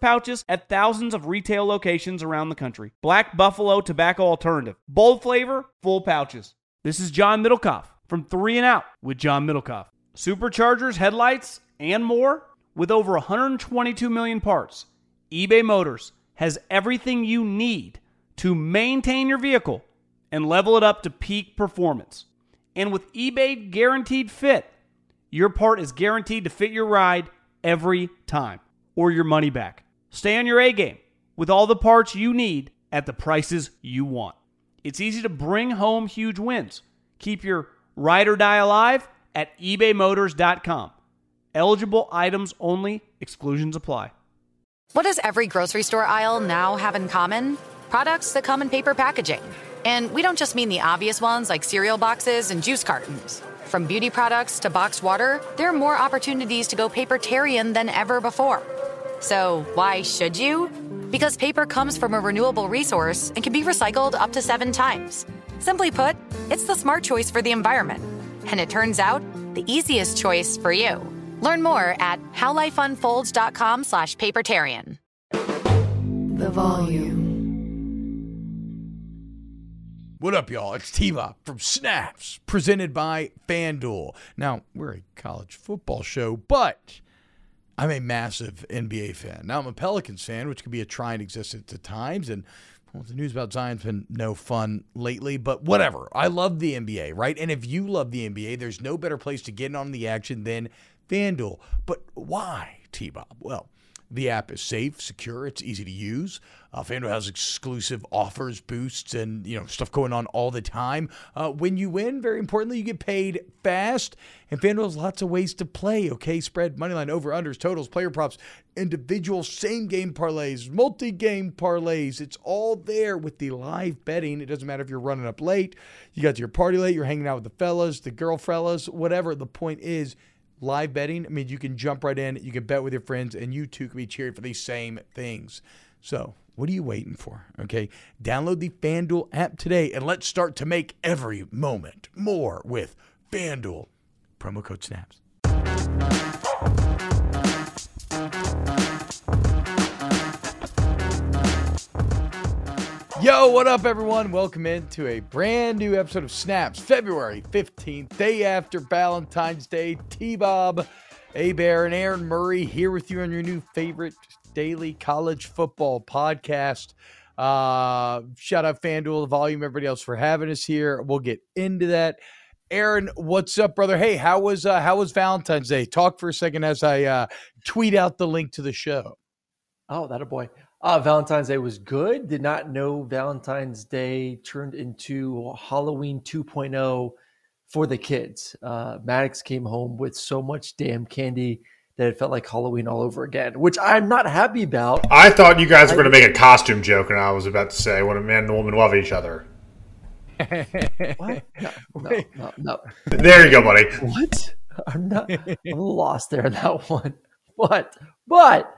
pouches at thousands of retail locations around the country. Black Buffalo Tobacco Alternative. Bold flavor, full pouches. This is John Middlekauff from 3 and Out with John Middlekauff. Superchargers, headlights, and more with over 122 million parts. eBay Motors has everything you need to maintain your vehicle and level it up to peak performance. And with eBay Guaranteed Fit, your part is guaranteed to fit your ride every time or your money back. Stay on your A game with all the parts you need at the prices you want. It's easy to bring home huge wins. Keep your ride or die alive at ebaymotors.com. Eligible items only, exclusions apply. What does every grocery store aisle now have in common? Products that come in paper packaging. And we don't just mean the obvious ones like cereal boxes and juice cartons. From beauty products to boxed water, there are more opportunities to go papertarian than ever before. So, why should you? Because paper comes from a renewable resource and can be recycled up to seven times. Simply put, it's the smart choice for the environment. And it turns out, the easiest choice for you. Learn more at howlifeunfolds.com slash papertarian. The volume. What up, y'all? It's T-Bob from Snaps, presented by FanDuel. Now, we're a college football show, but I'm a massive NBA fan. Now, I'm a Pelicans fan, which can be a trying existence at times, and well, the news about Zion's been no fun lately, but whatever. I love the NBA, right? And if you love the NBA, there's no better place to get in on the action than FanDuel. But why, T-Bob? Well, the app is safe, secure, it's easy to use. Uh, FanDuel has exclusive offers, boosts, and you know stuff going on all the time. Uh, when you win, very importantly, you get paid fast. And FanDuel has lots of ways to play. Okay, spread, moneyline, over, unders, totals, player props, individual same game parlays, multi game parlays. It's all there with the live betting. It doesn't matter if you're running up late, you got to your party late, you're hanging out with the fellas, the girl fellas, whatever. The point is live betting. I mean, you can jump right in, you can bet with your friends, and you too can be cheering for these same things. So, what are you waiting for? Okay, download the FanDuel app today and let's start to make every moment more with FanDuel. Promo code SNAPS. Yo, what up, everyone? Welcome into a brand new episode of Snaps, February 15th, day after Valentine's Day. T Bob, Hebert, and Aaron Murray here with you on your new favorite daily college football podcast. Uh, shout out FanDuel, the volume, everybody else for having us here. We'll get into that. Aaron, what's up, brother? Hey, how was uh, how was Valentine's Day? Talk for a second as I uh, tweet out the link to the show. Oh, that a boy. Uh, Valentine's Day was good. Did not know Valentine's Day turned into Halloween 2.0 for the kids. Uh, Maddox came home with so much damn candy that it felt like Halloween all over again, which I'm not happy about. I thought you guys were going to make a costume joke, and I was about to say when a man and a woman love each other. What? No, no, no, no. There you go, buddy. What? I'm not. I'm lost there in that one. But but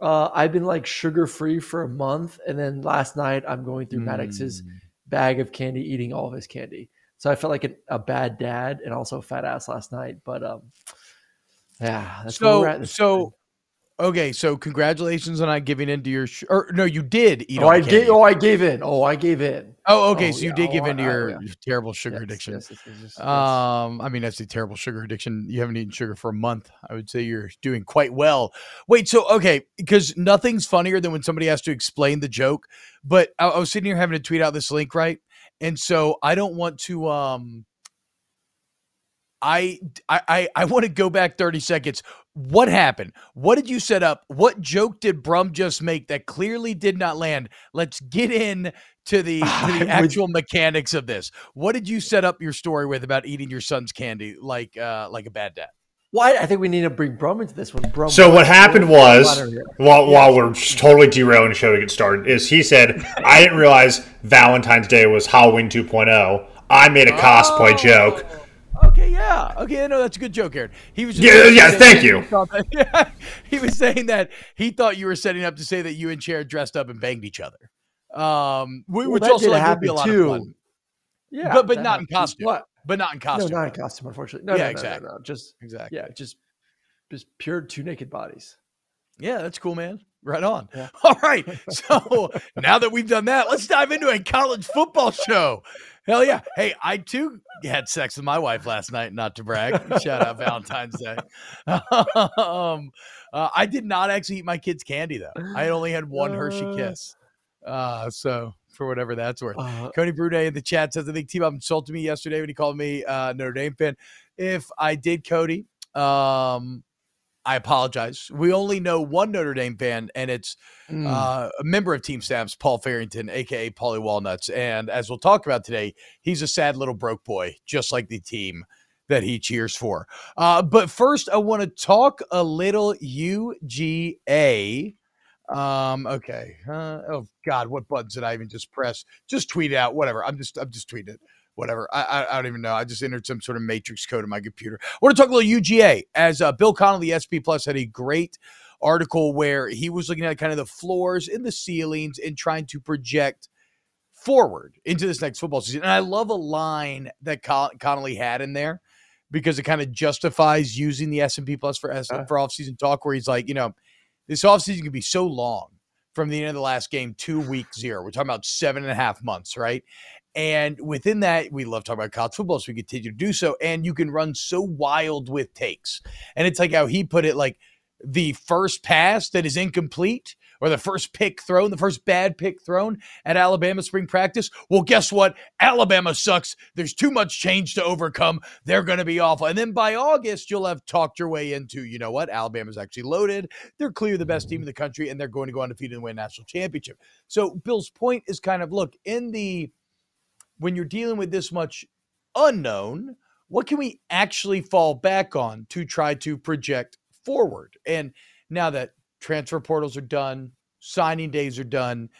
uh, I've been like sugar free for a month, and then last night I'm going through Maddox's bag of candy, eating all of his candy. So I felt like a, a bad dad and also a fat ass last night. But um, yeah, that's where we're at So, so okay. So, congratulations on not giving in to your. Sh- or no, you did eat. Oh, I gave. Oh, I gave in. Oh, I gave in. Oh, okay. Oh, so you yeah. did give Oh, in to I- your yeah. terrible sugar Yes, addiction. yes, it's- it's just- Um, I mean, that's a terrible sugar addiction. You haven't eaten sugar for a month. I would say you're doing quite well. Wait, so okay, because nothing's funnier than when somebody has to explain the joke. But I, I was sitting here having to tweet out this link, right? And so I don't want to. Um, I I I, I want to go back thirty seconds. What happened? What did you set up? What joke did Brum just make that clearly did not land? Let's get in to the to I the would- actual mechanics of this. What did you set up your story with about eating your son's candy like uh like a bad dad? Why? I think we need to bring Brum into this one. Brum. So what happened was, Flatter here. while, while we're just totally derailing the show to get started, is he said, I didn't realize Valentine's Day was Halloween 2.0. I made a cosplay joke. Okay, yeah. Okay, no, that's a good joke, Aaron. He was just Yeah, saying yeah, that thank you. that- yeah, he was saying that he thought you were setting up to say that you and Chair dressed up and banged each other. Um, wh- Well, which that also like, would be a lot too. of fun. Yeah, but but not in costume. What? But not in No, costume. not in costume, unfortunately. No, Yeah, no, no, exactly. No, no, Just Exactly. yeah, just just pure two naked bodies. Yeah, that's cool, man. Right on. Yeah. All right. So now that we've done that, let's dive into a college football show. Hell yeah. Hey, I too had sex with my wife last night, not to brag. Shout out Valentine's Day. um, uh, I did not actually eat my kid's candy, though. I only had one Hershey Uh. kiss. Uh, so for whatever that's worth. Uh, Cody Brunet in the chat says, I think T Bob insulted me yesterday when he called me uh, Notre Dame fan. If I did, Cody, um, I apologize. We only know one Notre Dame fan, and it's mm. uh, a member of Team Snaps, Paul Farrington, aka Paulie Walnuts. And as we'll talk about today, he's a sad little broke boy, just like the team that he cheers for. Uh, but first, I want to talk a little UGA. Um, okay. Uh, oh God, what buttons did I even just press? Just tweet it out. Whatever. I'm just I'm just tweeting it. Whatever. I, I I don't even know. I just entered some sort of matrix code in my computer. I want to talk a little UGA. As uh, Bill Connelly, SP Plus, had a great article where he was looking at kind of the floors and the ceilings and trying to project forward into this next football season. And I love a line that Con- Connelly had in there because it kind of justifies using the S&P Plus for S- Uh. for offseason talk where he's like, you know, this offseason can be so long from the end of the last game to week zero. We're talking about seven and a half months, right? And within that, we love talking about college football, so we continue to do so. And you can run so wild with takes. And it's like how he put it like the first pass that is incomplete or the first pick thrown, the first bad pick thrown at Alabama spring practice. Well, guess what? Alabama sucks. There's too much change to overcome. They're going to be awful. And then by August, you'll have talked your way into, you know what? Alabama's actually loaded. They're clearly the best team in the country, and they're going to go undefeated and win national championship. So Bill's point is kind of look, in the when you're dealing with this much unknown, what can we actually fall back on to try to project forward? And now that transfer portals are done, signing days are done,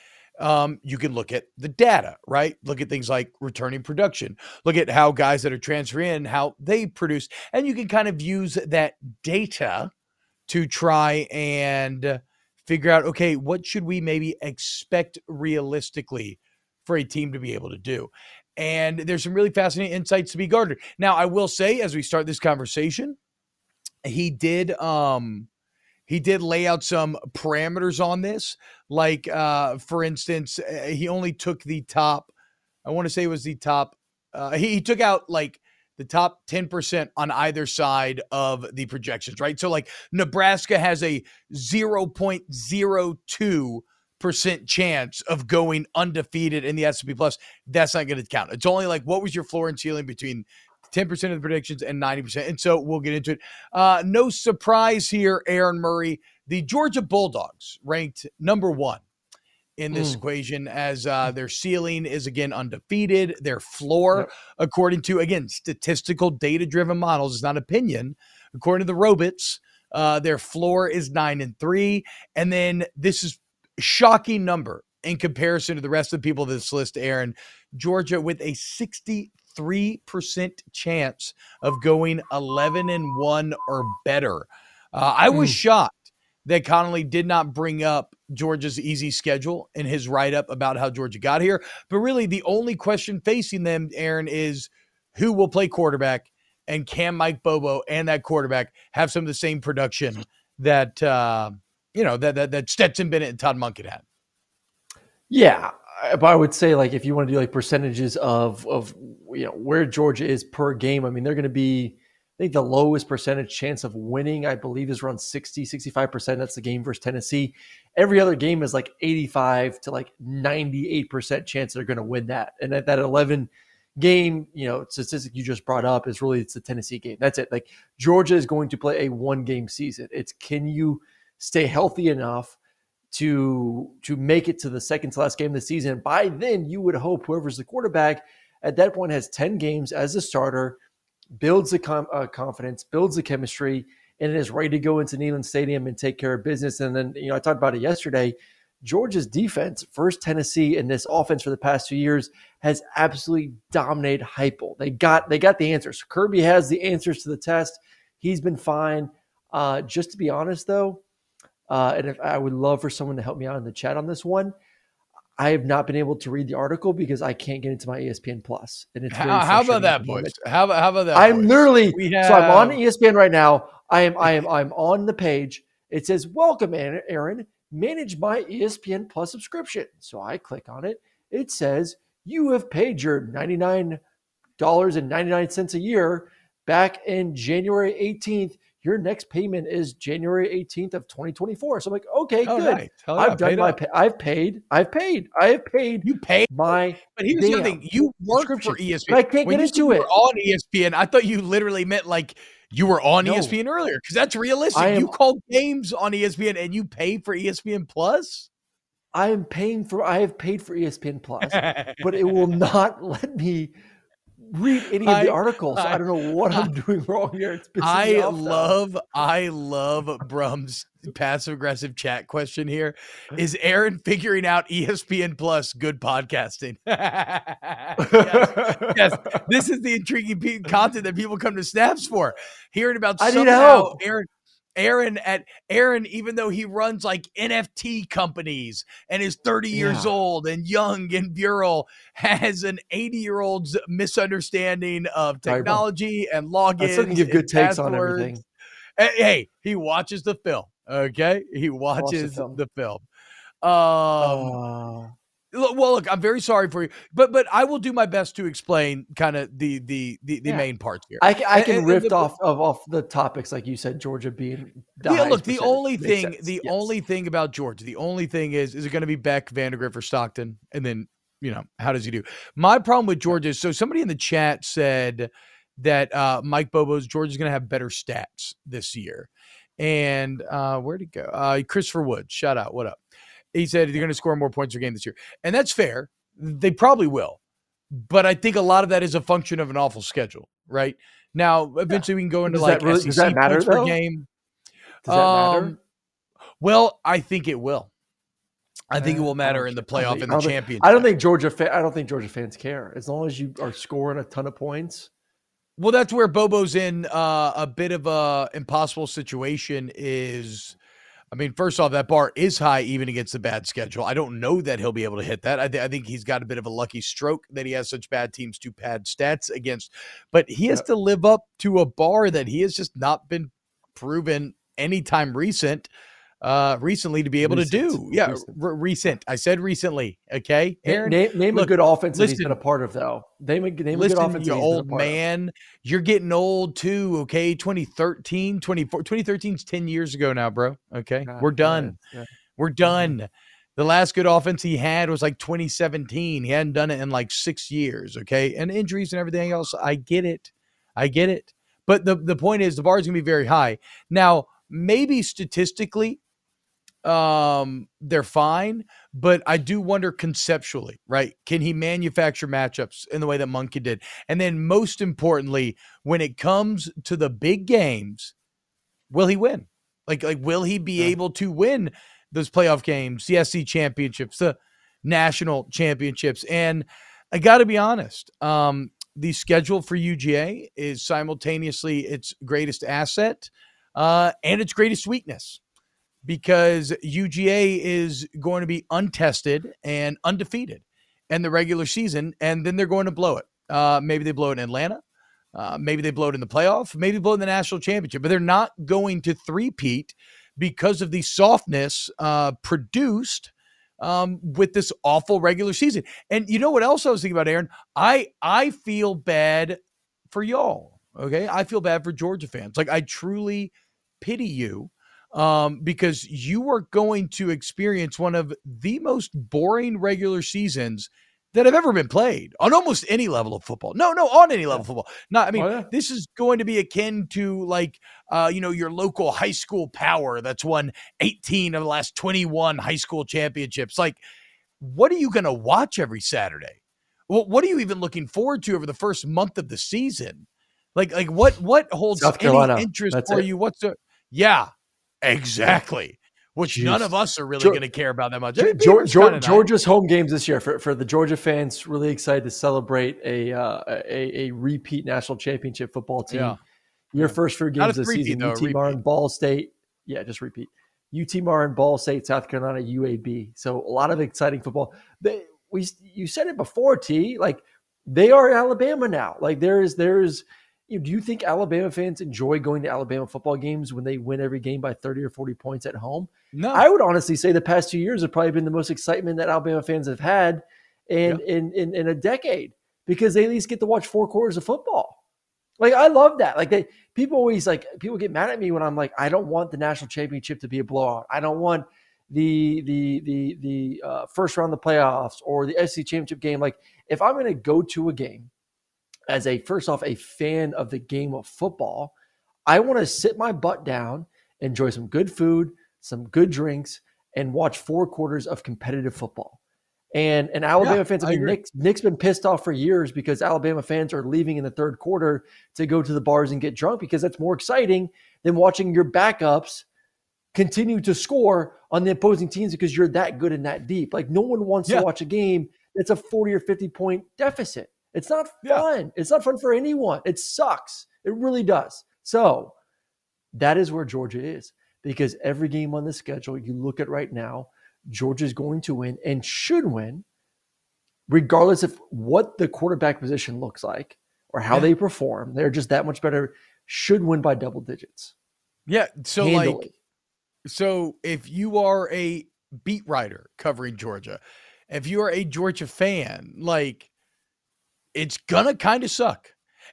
um, you can look at the data, right? Look at things like returning production. Look at how guys that are transferring in, how they produce, and you can kind of use that data to try and figure out, okay, what should we maybe expect realistically for a team to be able to do? And there's some really fascinating insights to be garnered. Now, I will say, as we start this conversation, he did um he did lay out some parameters on this like uh for instance uh, he only took the top i want to say it was the top uh he, he took out like the top 10% on either side of the projections right so like nebraska has a 0.02% chance of going undefeated in the S&P plus that's not going to count it's only like what was your floor and ceiling between 10% of the predictions and 90% and so we'll get into it uh, no surprise here, Aaron Murray. The Georgia Bulldogs ranked number one in this Mm. equation as uh, their ceiling is again undefeated. Their floor, Yep. according to again statistical data driven models, is not opinion. According to the Robits, uh, their floor is nine and three. And then this is shocking number in comparison to the rest of the people this list, Aaron. Georgia with a 63% chance of going 11 and 1 or better. Uh, I was Mm. shocked that Connelly did not bring up Georgia's easy schedule in his write up about how Georgia got here. But really, the only question facing them, Aaron, is who will play quarterback and can Mike Bobo and that quarterback have some of the same production that, uh, you know, that, that, that Stetson Bennett and Todd Monken had? Yeah, but I would say like if you want to do like percentages of of you know where Georgia is per game, I mean they're going to be I think the lowest percentage chance of winning I believe is around 60 65%. That's the game versus Tennessee. Every other game is like 85 to like 98% chance they're going to win that. And that, that 11 game, you know, statistic you just brought up is really it's the Tennessee game. That's it. Like Georgia is going to play a one game season. It's can you stay healthy enough to to make it to the second to last game of the season. By then, you would hope whoever's the quarterback at that point has 10 games as a starter, builds the com- uh, confidence, builds the chemistry, and is ready to go into Neyland Stadium and take care of business. And then, you know, I talked about it yesterday. Georgia's defense, first Tennessee in this offense for the past two years, has absolutely dominated Heupel. They got they got the answers. Kirby has the answers to the test. He's been fine. Uh, just to be honest, though, uh, and if I would love for someone to help me out in the chat on this one. I have not been able to read the article because I can't get into my ESPN Plus, and it's how, how about that, boys? How about how about that? I'm boys? literally have... so I'm on ESPN right now. I am I am I'm on the page. It says, "Welcome, Aaron. Manage my ESPN Plus subscription." So I click on it. It says you have paid your ninety nine dollars and ninety nine cents a year back in January 18th your next payment is January 18th of 2024. So I'm like, okay, oh, good. Nice. I've done my pay, I've paid. I've paid. I have paid. You paid my But here's the thing. You work for ESPN. But I can't when get into it. on ESPN. I thought you literally meant like you were on no. ESPN earlier because that's realistic. Am, you call games on ESPN and you pay for ESPN Plus. I am paying for I have paid for ESPN Plus, but it will not let me read any of the articles. I, I, don't know what I, am doing wrong here. It's I love, I love Brum's passive aggressive chat question here. Is Aaron figuring out ESPN Plus good podcasting? yes, yes, this is the intriguing content that people come to Snaps for. Hearing about I somehow Aaron Aaron at Aaron, even though he runs like NFT companies and is 30 yeah. years old and young and virile, has an 80 year old's misunderstanding of technology and logins. I still can give good takes on everything. Hey, he watches the film. Okay, he watches the film. The film. Um, well, look, I'm very sorry for you, but but I will do my best to explain kind of the the the, the yeah. main parts here. I, I can and, riff and the, off of off the topics like you said, Georgia being. The yeah, look, the only thing, the yes. only thing about Georgia, the only thing is, is it going to be Beck, Vandagriff, or Stockton, and then you know how does he do? My problem with Georgia is so somebody in the chat said that uh, Mike Bobo's Georgia's going to have better stats this year, and uh, where'd he go? Uh, Christopher Wood, shout out, what up? He said they're going to score more points per game this year. And that's fair. They probably will. But I think a lot of that is a function of an awful schedule, right? Now, eventually we can go into does like that really, SEC does that matter, points though? per game. Does that um, matter? Well, I think it will. I think it will matter in the playoff and the championship. I don't think Georgia. Fa- I don't think Georgia fans care as long as you are scoring a ton of points. Well, that's where Bobo's in uh, a bit of a impossible situation. Is I mean, first off, that bar is high even against the bad schedule. I don't know that he'll be able to hit that. I, th- I think he's got a bit of a lucky stroke that he has such bad teams to pad stats against, but he has to live up to a bar that he has just not been proven anytime recent uh, recently to be able recent. to do. Yeah, recent. R- recent. I said recently. Okay, Aaron, name, name look, a good offense listen, that he's been a part of, though. Name a, name listen, a good offense. You old man, of. you're getting old too. Okay, 2013, 24, 2013 is 10 years ago now, bro. Okay, God, we're done. Yeah, yeah. We're mm-hmm. done. Mm-hmm. The last good offense he had was like 2017. He hadn't done it in like six years. Okay, and injuries and everything else. I get it. I get it. But the the point is, the bar is going to be very high. Now, maybe statistically, um, they're fine, but I do wonder conceptually, right? Can he manufacture matchups in the way that Monken did? And then most importantly, when it comes to the big games, will he win? Like, like will he be yeah. able to win those playoff games, the SC championships, the national championships? And I got to be honest, um, the schedule for UGA is simultaneously its greatest asset uh, and its greatest weakness because UGA is going to be untested and undefeated in the regular season, and then they're going to blow it. Uh, maybe they blow it in Atlanta. Uh, maybe they blow it in the playoff. Maybe blow it in the national championship. But they're not going to three-peat because of the softness uh, produced um, with this awful regular season. And you know what else I was thinking about, Aaron? I I feel bad for y'all. Okay, I feel bad for Georgia fans. Like I truly pity you um, because you are going to experience one of the most boring regular seasons that have ever been played on almost any level of football. No, no, on any level of football. Not, I mean, Oh, yeah. this is going to be akin to like, uh, you know, your local high school power that's won 18 of the last 21 high school championships. Like, what are you going to watch every Saturday? Well, what are you even looking forward to over the first month of the season? Like, like what what holds any interest That's for it. you? What's the yeah, exactly. Which none of us are really going to care about that much. Ge- Hey, Geor- Beaver's Geor- kinda nice. Georgia's home games this year for, for the Georgia fans. Really excited to celebrate a uh, a, a repeat national championship football team. Yeah. Your first few games this three-peat, season: though, UT repeat. Martin, Ball State. Yeah, just repeat. UT Martin, Ball State, South Carolina, UAB. So a lot of exciting football. They, we you said it before, T. Like they are Alabama now. Like there is there is. You, do you think Alabama fans enjoy going to Alabama football games when they win every game by thirty or forty points at home? No, I would honestly say the past two years have probably been the most excitement that Alabama fans have had in in, in in a decade because they at least get to watch four quarters of football. Like I love that. Like they people always like people get mad at me when I'm like I don't want the national championship to be a blowout. I don't want the the the the uh, first round of the playoffs or the SEC championship game. Like if I'm going to go to a game as a first off a fan of the game of football, I want to sit my butt down, enjoy some good food, some good drinks, and watch four quarters of competitive football. And and Alabama Yeah, fans, I mean. Nick's, Nick's been pissed off for years because Alabama fans are leaving in the third quarter to go to the bars and get drunk because that's more exciting than watching your backups continue to score on the opposing teams because you're that good and that deep. Like no one wants Yeah. to watch a game that's a 40 or 50 point deficit. It's not Yeah. fun. It's not fun for anyone. It sucks. It really does. So that is where Georgia is because every game on the schedule you look at right now, Georgia is going to win and should win, regardless of what the quarterback position looks like or how Yeah. they perform. They're just that much better. Should win by double digits. yeah. So like. So if you are a beat writer covering Georgia, if you are a Georgia fan, like it's gonna kind of suck.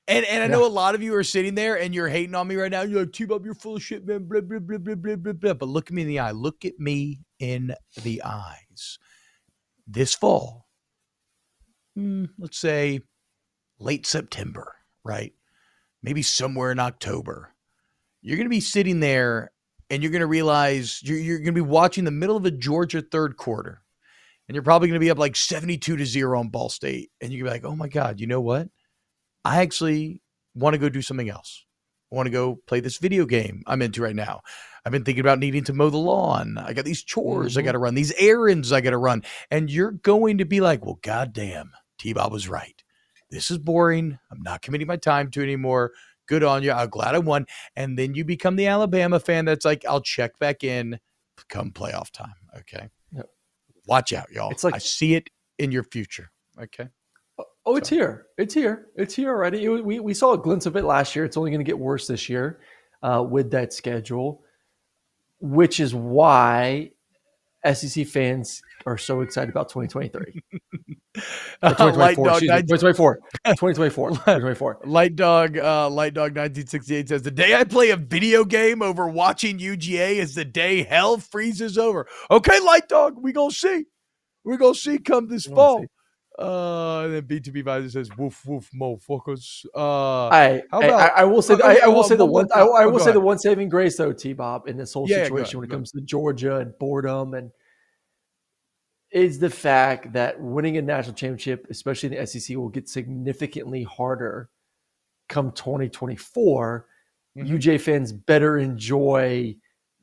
And and I know a lot of you are sitting there and you're hating on me right now. You're like, T-Bob, you're full of shit, man. Blah, blah, blah, blah, blah, blah, blah. But look at me in the eye. Look at me in the eyes. This fall, hmm, let's say late September, right? Maybe somewhere in October. You're gonna be sitting there and you're going to realize you're, you're going to be watching the middle of a Georgia third quarter, and you're probably going to be up like 72 to zero on Ball State, and you're be like, oh my god, you know what? I actually want to go do something else. I want to go play this video game I'm into right now. I've been thinking about needing to mow the lawn. I got these chores I Mhm. got to run, these errands I got to run, and you're going to be like, well, goddamn, T Bob was right. This is boring. I'm not committing my time to it anymore. Good on you. I'm glad I won. And then you become the Alabama fan that's like, I'll check back in come playoff time. Okay. Yep. Watch out, y'all. It's like- I see it in your future. Okay. Oh, it's here. It's here. It's here already. It, we, we saw a glimpse of it last year. It's only going to get worse this year uh, with that schedule, which is why SEC fans are so excited about 2023. Or Light 2024, Dog, excuse me, 2024. 2024. 2024. Light Dog, uh, Light Dog 1968 says the day I play a video game over watching UGA is the day hell freezes over. Okay, Light Dog, we gonna see. We gonna see come this fall. see. Uh, and then B2B Visor says woof woof motherfuckers. Uh, I, How about- I, I will say I, I will uh, say the one I. I Oh, will say the one saving grace though T Bob in this whole Yeah, yeah, situation ahead, when it comes to Georgia and boredom and is the fact that winning a national championship, especially in the SEC, will get significantly harder come 2024. Mhm. UJ fans better enjoy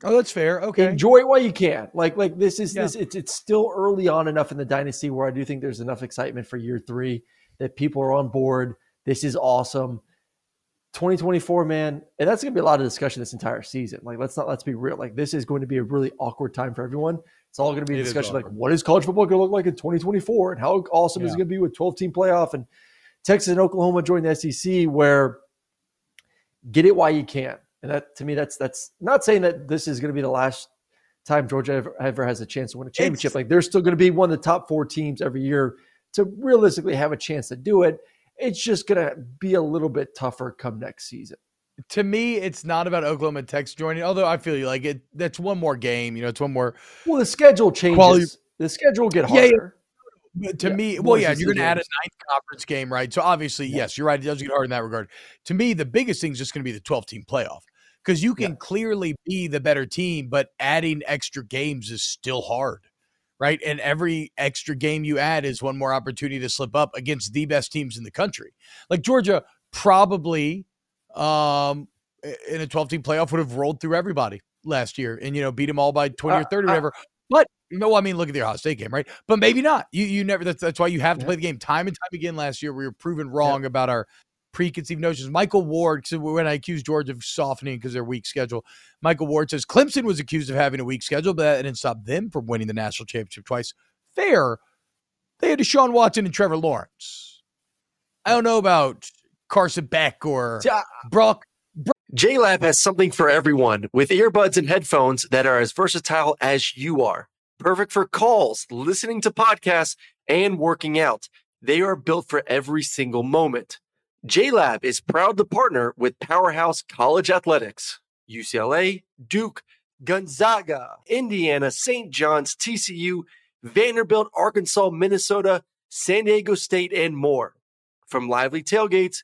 oh, that's fair. Okay. enjoy it while you can. Like like this is Yeah. this it's it's still early on enough in the dynasty where I do think there's enough excitement for year three that people are on board. This is awesome. 2024, man, and that's gonna be a lot of discussion this entire season. Like, let's not let's be real. Like, this is going to be a really awkward time for everyone. It's all going to be a discussion like, what is college football going to look like in 2024, and how awesome is it going to be with 12 team playoff and Texas and Oklahoma join the SEC, where get it while you can. And that to me, that's that's not saying that this is going to be the last time Georgia ever, ever has a chance to win a championship. It's- like they're still going to be one of the top four teams every year to realistically have a chance to do it. It's just going to be a little bit tougher come next season. To me, it's not about Oklahoma Texas joining. Although I feel you like it. That's one more game. You know, it's one more. Well, the schedule changes. Quality- the schedule will get Yeah, yeah. harder. But to Yeah, me, well, yeah, you're going to add a ninth conference game, right? So obviously, yes, you're right. It does get hard in that regard. To me, the biggest thing is just going to be the 12 team playoff because you can clearly be the better team, but adding extra games is still hard, right? And every extra game you add is one more opportunity to slip up against the best teams in the country. Like Georgia, probably um, in a 12 team playoff would have rolled through everybody last year and you know beat them all by 20 or Uh, 30 or uh, whatever. But no, I mean, look at the Ohio State game, right? But maybe not. You you never. That's that's why you have to Yeah. play the game time and time again. Last year, we were proven wrong about our preconceived notions. Michael Ward, when I accused George of softening because their weak schedule, Michael Ward says Clemson was accused of having a weak schedule, but that didn't stop them from winning the national championship twice. Fair. They had Deshaun Watson and Trevor Lawrence. I don't know about Carson Beck or See, I- uh, Brock. JLab has something for everyone with earbuds and headphones that are as versatile as you are. Perfect for calls, listening to podcasts, and working out. They are built for every single moment. JLab is proud to partner with Powerhouse College Athletics, UCLA, Duke, Gonzaga, Indiana, St. John's, TCU, Vanderbilt, Arkansas, Minnesota, San Diego State, and more. From lively tailgates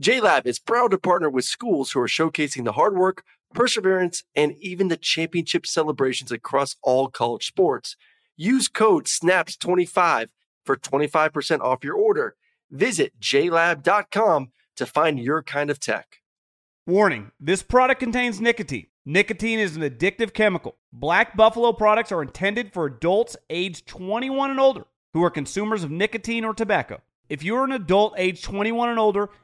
JLab is proud to partner with schools who are showcasing the hard work, perseverance, and even the championship celebrations across all college sports. Use code SNAPS25 for 25% off your order. Visit jlab.com to find your kind of tech. Warning this product contains nicotine. Nicotine is an addictive chemical. Black Buffalo products are intended for adults aged 21 and older who are consumers of nicotine or tobacco. If you're an adult aged 21 and older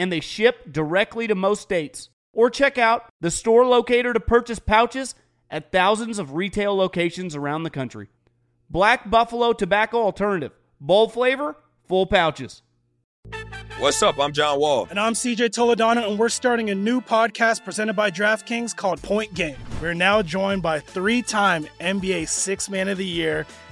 and they ship directly to most states. Or check out the store locator to purchase pouches at thousands of retail locations around the country. Black Buffalo Tobacco Alternative. Bold flavor, full pouches. What's up? I'm John Wall. And I'm CJ Toledano, and we're starting a new podcast presented by DraftKings called Point Game. We're now joined by three time NBA Six Man of the Year,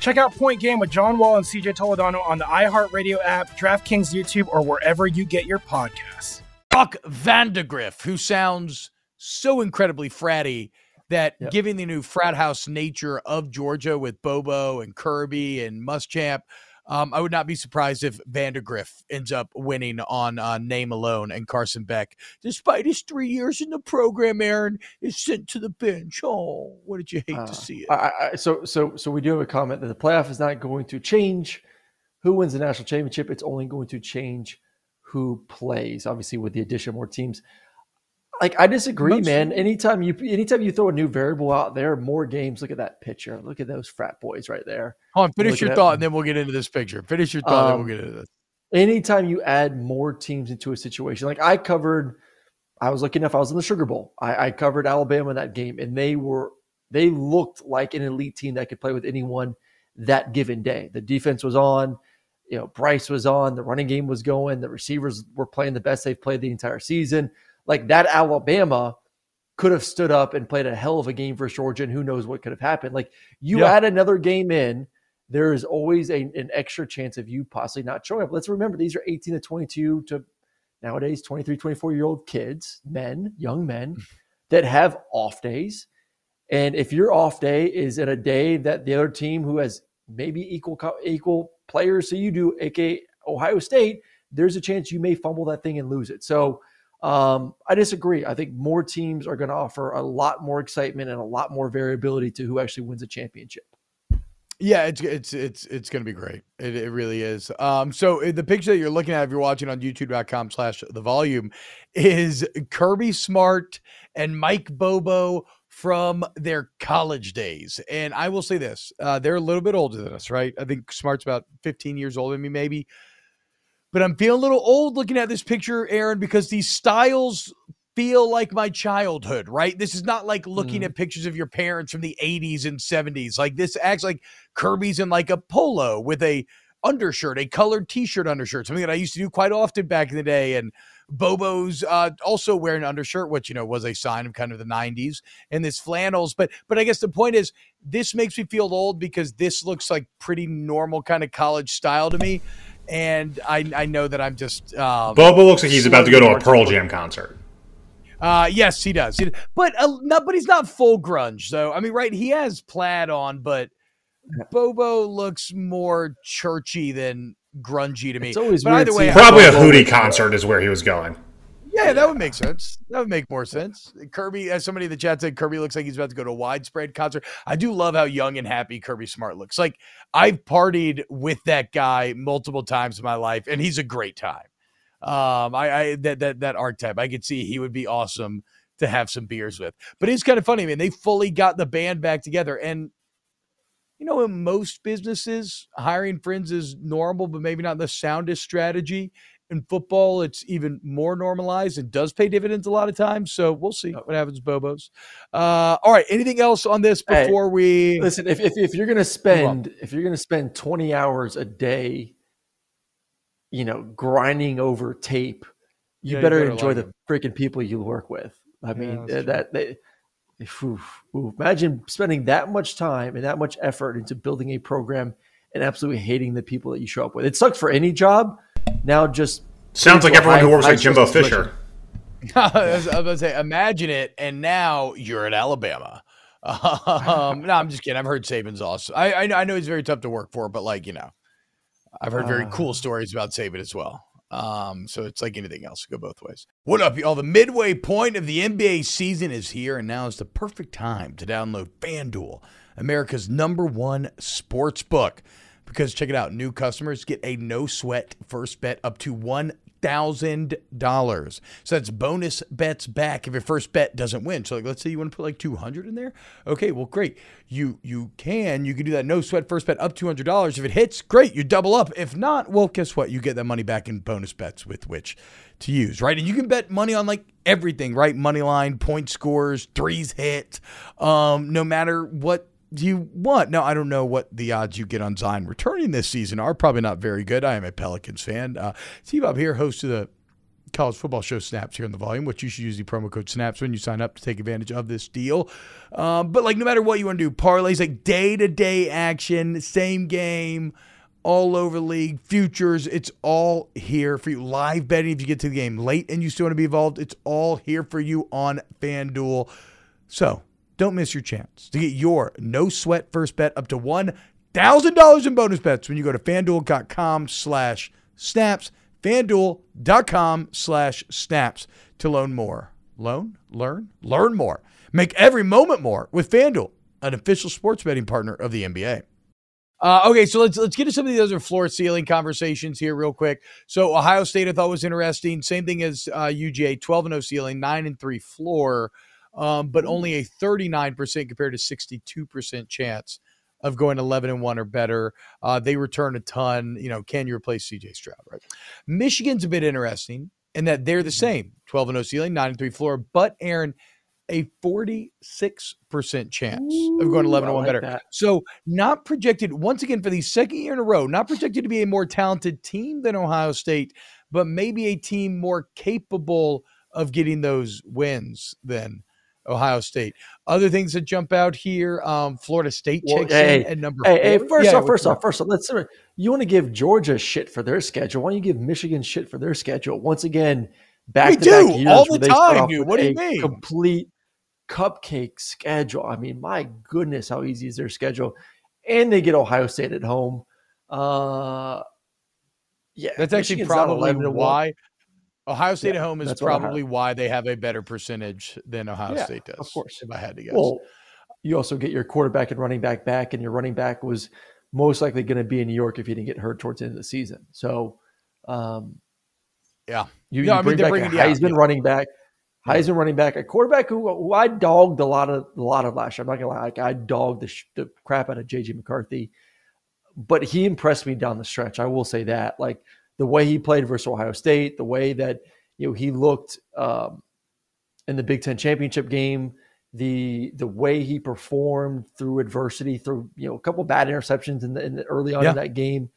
Check out Point Game with John Wall and CJ Toledano on the iHeartRadio app, DraftKings YouTube, or wherever you get your podcasts. Brock Vandagriff, who sounds so incredibly fratty that Yep. given the new frat house nature of Georgia with Bobo and Kirby and Muschamp, um, I would not be surprised if Vandagriff ends up winning on uh, name alone and Carson Beck, despite his three years in the program, Aaron, is sent to the bench. Oh, what did you hate Uh, to see it? I, I, so so so we do have a comment that the playoff is not going to change who wins the national championship. It's only going to change who plays. Obviously, with the addition of more teams. Like I disagree, man. Anytime you anytime you throw a new variable out there, more games. Look at that picture. Look at those frat boys right there. Hold on, finish your thought, and then we'll get into this picture. Finish your thought, Um, then we'll get into this. anytime you add more teams into a situation, like I covered, I was lucky enough, I was in the Sugar Bowl. I, I covered Alabama in that game, and they were they looked like an elite team that could play with anyone that given day. The defense was on, you know, Bryce was on, the running game was going, the receivers were playing the best they've played the entire season. Like that Alabama could have stood up and played a hell of a game for Georgia, and who knows what could have happened. Like you Yeah. add another game in, there is always a, an extra chance of you possibly not showing up. Let's remember these are 18 to 22 to nowadays 23, 24 year old kids, men, young men mm-hmm. that have off days. And if your off day is in a day that the other team who has maybe equal equal players to you do, aka Ohio State, there's a chance you may fumble that thing and lose it. So um, I disagree. I think more teams are going to offer a lot more excitement and a lot more variability to who actually wins a championship. Yeah, it's it's it's it's gonna be great. It, it really is. Um, so uh, the picture that you're looking at, if you're watching on YouTube.com slash the volume, is Kirby Smart and Mike Bobo from their college days. And I will say this: uh, they're a little bit older than us, right? I think Smart's about 15 years older than me, maybe. But I'm feeling a little old looking at this picture, Aaron, because these styles feel like my childhood, right? This is not like looking at pictures of your parents from the 80s and 70s. Like this acts like Kirby's in like a polo with a undershirt, a colored t-shirt undershirt, something that I used to do quite often back in the day. And Bobo's uh, also wearing an undershirt, which you know was a sign of kind of the 90s, and this flannels. But but I guess the point is, this makes me feel old because this looks like pretty normal kind of college style to me. And I, I know that I'm just um, Bobo looks like he's about to go to a Pearl Jam concert. uh, yes, he does. He- but uh, not, but he's not full grunge though. I mean, right? He has plaid on, but Bobo looks more churchy than grungy to me. It's always but weird either way, Probably a Hootie concert is where he was going. Yeah, that would make sense. That would make more sense. Kirby, as somebody in the chat said, Kirby looks like he's about to go to a widespread concert. I do love how young and happy Kirby Smart looks. Like I've partied with that guy multiple times in my life, and he's a great time. Um, I, I that that that archetype, I could see he would be awesome to have some beers with. But it's kind of funny, man. They fully got the band back together, and you know, in most businesses, hiring friends is normal, but maybe not the soundest strategy. In football, it's even more normalized and does pay dividends a lot of times. So we'll see what happens, Bobos. Uh, all right. Anything else on this Hey, before we Listen, if, if, if you're going to spend if you're going to spend 20 hours a day, you know, grinding over tape, you Yeah, you better better enjoy the freaking people you work with. I mean, that's uh, that they, oof. imagine spending that much time and that much effort into building a program and absolutely hating the people that you show up with. It sucks for any job. Now just Sounds like into a everyone who works like Jimbo Fisher. I was about to say, imagine it, and now you're at Alabama. Um, no, I'm just kidding. I've heard Saban's awesome. I, I know- I know he's very tough to work for, but like you know, I've heard very cool stories about Saban as well. Um, so it's like anything else, go both ways. What up, y'all? The midway point of the NBA season is here, and now is the perfect time to download FanDuel, America's number one sports book. Because check it out, new customers get a no sweat first bet up to one thousand dollars. So that's bonus bets back if your first bet doesn't win. So like, let's say you want to put like two hundred in there. Okay, well, great. You you can you can do that no sweat first bet up two hundred dollars. If it hits, great, you double up. If not, well, guess what? You get that money back in bonus bets with which to use, right? And you can bet money on like everything, right? Money line, point scores, threes hit, um, no matter what you want. Now, I don't know what the odds you get on Zion returning this season are. Probably not very good. I am a Pelicans fan. Uh, T Bob here, host of the college football show Snaps here in the volume, which you should use the promo code Snaps when you sign up to take advantage of this deal. Um, but like, no matter what you want to do, parlays, like day to day action, same game, all over league, futures, it's all here for you. Live betting if you get to the game late and you still want to be involved, it's all here for you on FanDuel. So don't miss your chance to get your no sweat first bet up to $1,000 in bonus bets when you go to fanduel.com slash snaps, fanduel.com slash snaps to learn more. Loan, learn, learn more. Make every moment more with FanDuel, an official sports betting partner of the NBA. Uh, okay, so let's let's get to some of the other floor ceiling conversations here real quick. So Ohio State I thought was interesting. Same thing as uh, UGA, twelve and zero ceiling, nine and three floor, um, but only a thirty nine percent compared to sixty two percent chance of going eleven and one or better. Uh, they return a ton. You know, can you replace CJ Stroud? Right. Michigan's a bit interesting in that they're the same, twelve and zero ceiling, nine and three floor, but Aaron a 46% chance of going 11 and 1 like better. that. So, not projected, once again, for the second year in a row, not projected to be a more talented team than Ohio State, but maybe a team more capable of getting those wins than Ohio State. Other things that jump out here um, Florida State Well, checks hey, in at number hey, hey, first Yeah, off, first off, first off, let's. You want to give Georgia shit for their schedule? Why don't you give Michigan shit for their schedule? Once again, back to back years all the time, dude. What do you mean? Complete cupcake schedule. I mean, my goodness, how easy is their schedule? And they get Ohio State at home. Uh, yeah, That's actually Michigan's not probably 11 1. why Ohio State Yeah, at home is that's what I have. probably why they have a better percentage than Ohio Yeah, State does. of course. if I had to guess. Well, you also get your quarterback and running back back, and your running back was most likely going to be in New York if he didn't get hurt towards the end of the season. So, um, yeah, you, No, you I mean, bring they're back bringing- a yeah, Heisman yeah. running back, Heisman running back, a quarterback who, who I dogged a lot of a lot of last year. I'm not gonna lie, like I dogged the, sh- the crap out of JJ McCarthy, but he impressed me down the stretch. I will say that, like the way he played versus Ohio State, the way that you know he looked um, in the Big Ten championship game, the the way he performed through adversity, through you know a couple bad interceptions in the, in the early on Yeah. in that game,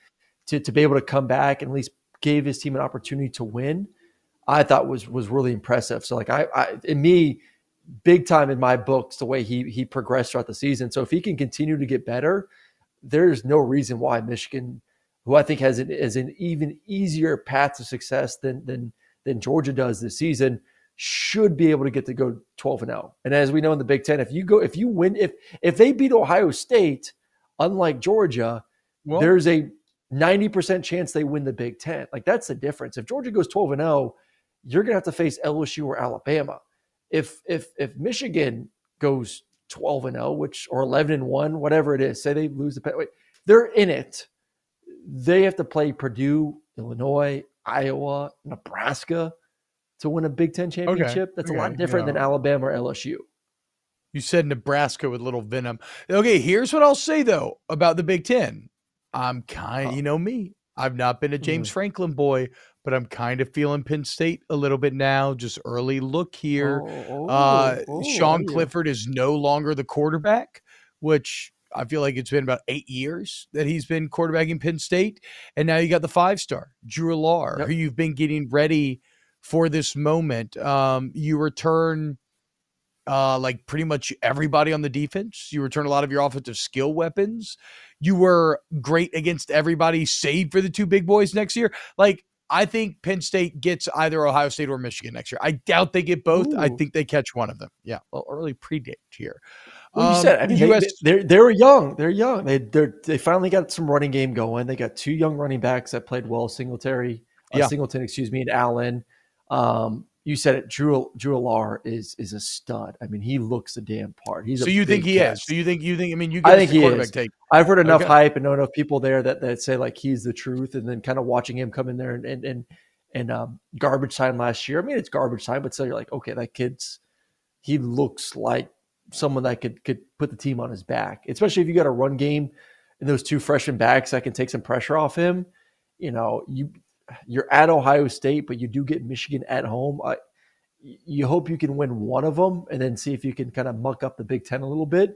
to to be able to come back and at least gave his team an opportunity to win. I thought was was really impressive. So like I, I in me, big time in my books the way he he progressed throughout the season. So if he can continue to get better, there's no reason why Michigan, who I think has an is an even easier path to success than than than Georgia does this season, should be able to get to go 12 and 0. And as we know in the Big Ten, if you go if you win if if they beat Ohio State, unlike Georgia, Well- there's a 90% chance they win the Big Ten. Like that's the difference. If Georgia goes 12 and 0, you're gonna have to face LSU or Alabama. If if if Michigan goes 12 and 0, which or 11 and 1, whatever it is, say they lose the wait, they're in it. They have to play Purdue, Illinois, Iowa, Nebraska to win a Big Ten championship. That's a lot okay, different than. Alabama or LSU. You said Nebraska with little venom. Okay, here's what I'll say though about the Big Ten. I'm kind, you know me. I've not been a James Mhm. Franklin boy, but I'm kind of feeling Penn State a little bit now. Just early look here. Oh, uh, oh, Sean are you? Clifford is no longer the quarterback, which I feel like it's been about eight years that he's been quarterbacking Penn State, and now you got the five star Drew Allar, Yep. who you've been getting ready for this moment. Um, you return uh, like pretty much everybody on the defense. You return a lot of your offensive skill weapons. You were great against everybody, save for the two big boys next year. Like, I think Penn State gets either Ohio State or Michigan next year. I doubt they get both. I think they catch one of them. Yeah, well, early predate here. Well, you Um, said, I mean, they, US they, they were young. They're young. They they they finally got some running game going. They got two young running backs that played well. Singletary, uh, Yeah. Singleton, excuse me, and Allen. Um, you said it. Drew Drew Allar is is a stud. I mean, he looks the damn part. He's so you think he cat. is? So you think you think? I mean, you. I think the he quarterback is. Take. I've heard enough Okay. hype and know enough people there that, that say like he's the truth, and then kind of watching him come in there and and and, and um, garbage time last year. I mean, it's garbage time, but still, you're like, okay, that kid's he looks like someone that could could put the team on his back, especially if you got a run game and those two freshman backs that can take some pressure off him. You know, you you're at Ohio State, but you do get Michigan at home. I, you hope you can win one of them and then see if you can kind of muck up the Big Ten a little bit.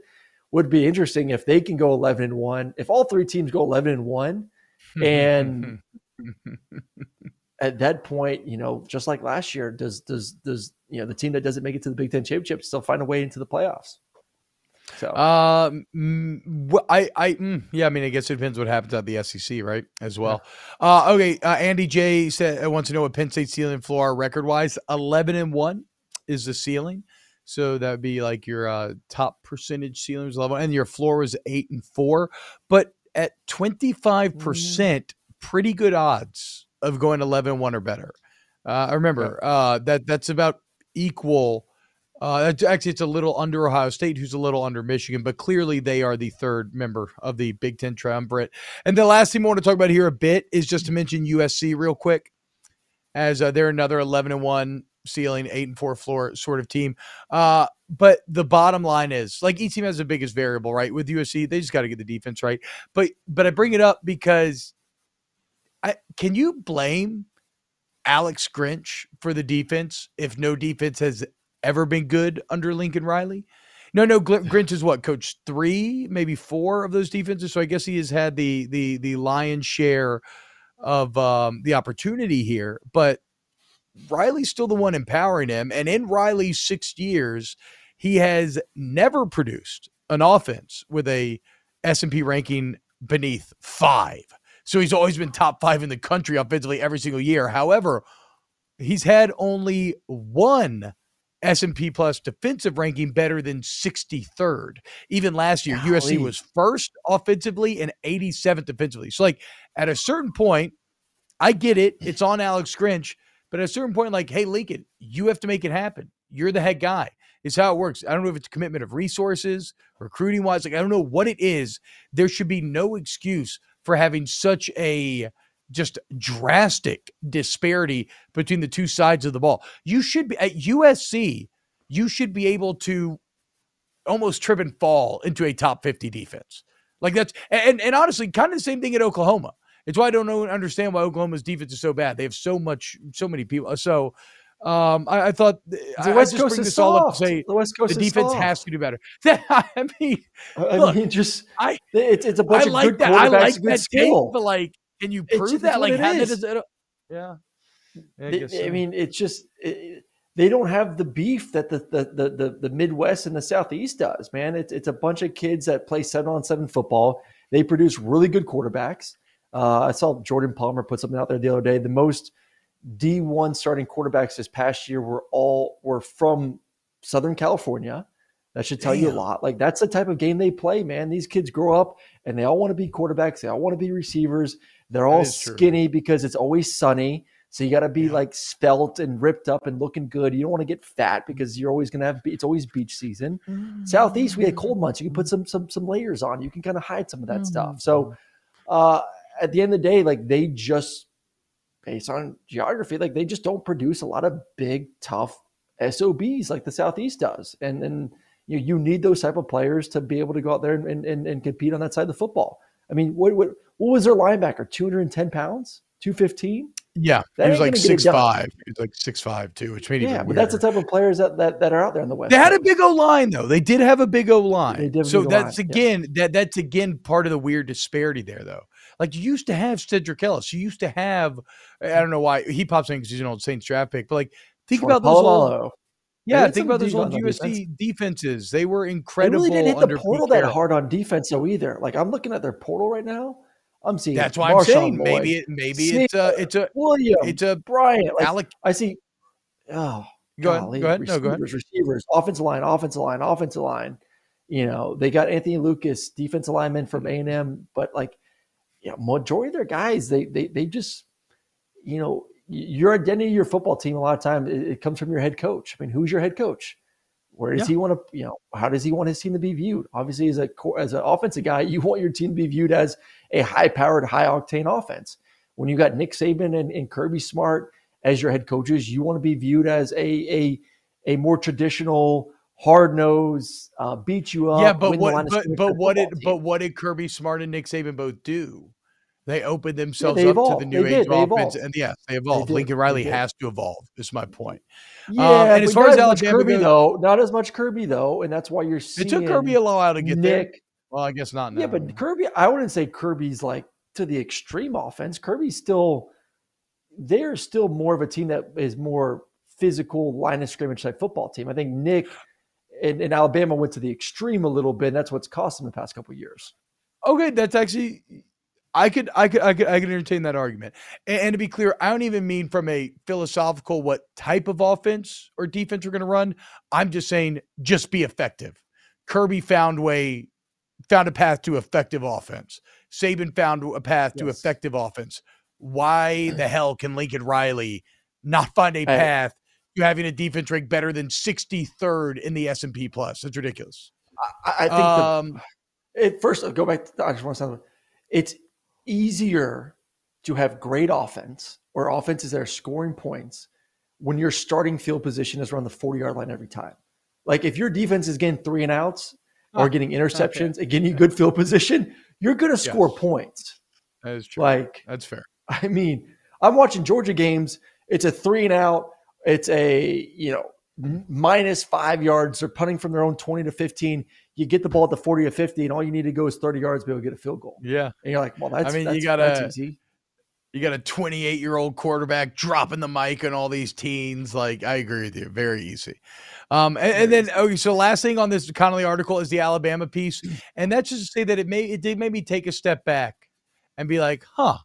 Would be interesting if they can go 11 and one. If all three teams go 11 and one, and at that point, you know, just like last year, does does does you know the team that doesn't make it to the Big Ten championship still find a way into the playoffs? So Uh, mm, I, I, mm, yeah, I mean, I guess it depends what happens at the SEC, right? As well. Uh, okay. Uh, Andy J said, wants to know what Penn State ceiling and floor are record wise. 11 and one is the ceiling. So that would be like your uh, top percentage ceilings level, and your floor was eight and four. But at 25%, pretty good odds of going 11 and one or better. Uh, I remember uh, that that's about equal Uh, actually, it's a little under Ohio State, who's a little under Michigan, but clearly they are the third member of the Big Ten triumvirate. And the last thing I want to talk about here a bit is just to mention USC real quick, as uh, they're another 11 and 1 ceiling, 8 and 4 floor sort of team. Uh, but the bottom line is like each team has the biggest variable, right? With USC, they just got to get the defense right. But but I bring it up because I can you blame Alex Grinch for the defense if no defense has ever been good under Lincoln Riley? No, no, Grinch is what coach three, maybe four of those defenses. So I guess he has had the the the lion's share of um, the opportunity here, but Riley's still the one empowering him. And in Riley's six years, he has never produced an offense with a S&P ranking beneath five. So he's always been top five in the country offensively every single year. However, he's had only one S&P plus defensive ranking better than 63rd. Even last year, Golly. USC was first offensively and 87th defensively. So like at a certain point, I get it. It's on Alex Grinch. But at a certain point, like, hey, Lincoln, you have to make it happen. You're the head guy. It's how it works. I don't know if it's a commitment of resources, recruiting wise. Like, I don't know what it is. There should be no excuse for having such a just drastic disparity between the two sides of the ball. You should be at USC, you should be able to almost trip and fall into a top 50 defense. Like that's and and honestly, kind of the same thing at Oklahoma. It's why I don't know understand why Oklahoma's defense is so bad. They have so much, so many people. So um, I, I thought I, The I West just Coast bring is this all up to soft. say The West Coast the defense soft. has to do better. I mean, I look, mean, just I it's it's a bunch I of like good that. I like good that skill. take, but like, can you prove it's that? Like, how is. is it? Yeah. I I so. mean, it's just it, they don't have the beef that the the, the the the Midwest and the Southeast does. Man, it's it's a bunch of kids that play seven on seven football. They produce really good quarterbacks. Uh, I saw Jordan Palmer put something out there the other day. The most D one starting quarterbacks this past year were all were from Southern California. That should tell you a lot. Like that's the type of game they play, man. These kids grow up and they all want to be quarterbacks. They all want to be receivers. They're all is true. skinny because it's always sunny. So you got to be Yeah. like spelt and ripped up and looking good. You don't want to get fat because you're always going to have. It's always beach season. Southeast, we had cold months. You can put some some some layers on. You can kind of hide some of that stuff. So uh, at the end of the day, like they just based on geography, like they just don't produce a lot of big tough SOBs like the Southeast does. And and you you need those type of players to be able to go out there and and, and compete on that side of the football. I mean, what what what was their linebacker? Two hundred and ten pounds, two fifteen. Yeah, That he was like gonna get it six five. He was like six five too, which made Yeah, that's the type of players that, that that are out there in the West. They had a big O line though. They did have a big O line. They did so that's yeah. again that that's again part of the weird disparity there though. Like you used to have Sedrick Ellis. You used to have I don't know why he pops in because he's an old Saints draft pick, but like think about those old yeah, think about those old USC defenses. They were incredible. They really didn't hit the portal that hard on defense though either. Like I'm looking at their portal right now. I'm seeing That's why I'm saying Lloyd, maybe it maybe Smith, uh, it's a it's a William, it's a Bryant. Like, Alec. I see. Oh, Go ahead. golly, Go ahead. No, go ahead. Receivers, receivers, offensive line, offensive line, offensive line. You know, they got Anthony Lucas, defensive lineman from A and M, but like, yeah, majority of their guys, they they they just, you know, your identity, of your football team, a lot of times it, it comes from your head coach. I mean, who's your head coach? Where does Yeah. he want to, you know, how does he want his team to be viewed? Obviously, as a as an offensive guy, you want your team to be viewed as a high-powered, high-octane offense. When you got Nick Saban and, and Kirby Smart as your head coaches, you want to be viewed as a a a more traditional, hard-nosed, uh, beat you up. yeah, but win the line what but, but what did football but what did Kirby Smart and Nick Saban both do? They opened themselves they up to the new They age did. Offense, and yes, they evolved. did. Lincoln Riley has to evolve. Is my point. Um, yeah, and as far as Alabama Kirby goes- though, not as much Kirby though, and that's why you're Seeing It took Kirby a little while to get there. Nick. Well, I guess not now. Yeah, but Kirby, I wouldn't say Kirby's like to the extreme offense. Kirby's still, they're still more of a team that is more physical line of scrimmage type football team. I think Nick and, and Alabama went to the extreme a little bit, and that's what's cost them the past couple of years. Okay, that's actually I could I could I could I could entertain that argument. And, and to be clear, I don't even mean from a philosophical what type of offense or defense we're going to run. I'm just saying just be effective. Kirby found way found a path to effective offense. Saban found a path to effective offense. Why the hell can Lincoln Riley not find a path to having a defense ranked better than 63rd in the S and P plus. It's ridiculous. I, I think Um, the, it, first, go back. To, I just want to say, it's easier to have great offense or offenses that are scoring points when your starting field position is around the 40 yard line every time. Like if your defense is getting three and outs or Ah, getting interceptions and getting you good field position, you're going to score Yes. points. That is true. Like, That's fair. I mean, I'm watching Georgia games. It's a three and out. It's a, you know, minus five yards. They're punting from their own 20 to 15. You get the ball at the 40 or 50, and all you need to go is 30 yards to be able to get a field goal. Yeah. And you're like, well, that's, I mean, that's, you got that's easy. you got a 28 year old quarterback dropping the mic on all these teens. Like, I agree with you. Very easy. Um, and, and then okay, so last thing on this Connelly article is the Alabama piece, and that's just to say that it may it did make me take a step back and be like, huh,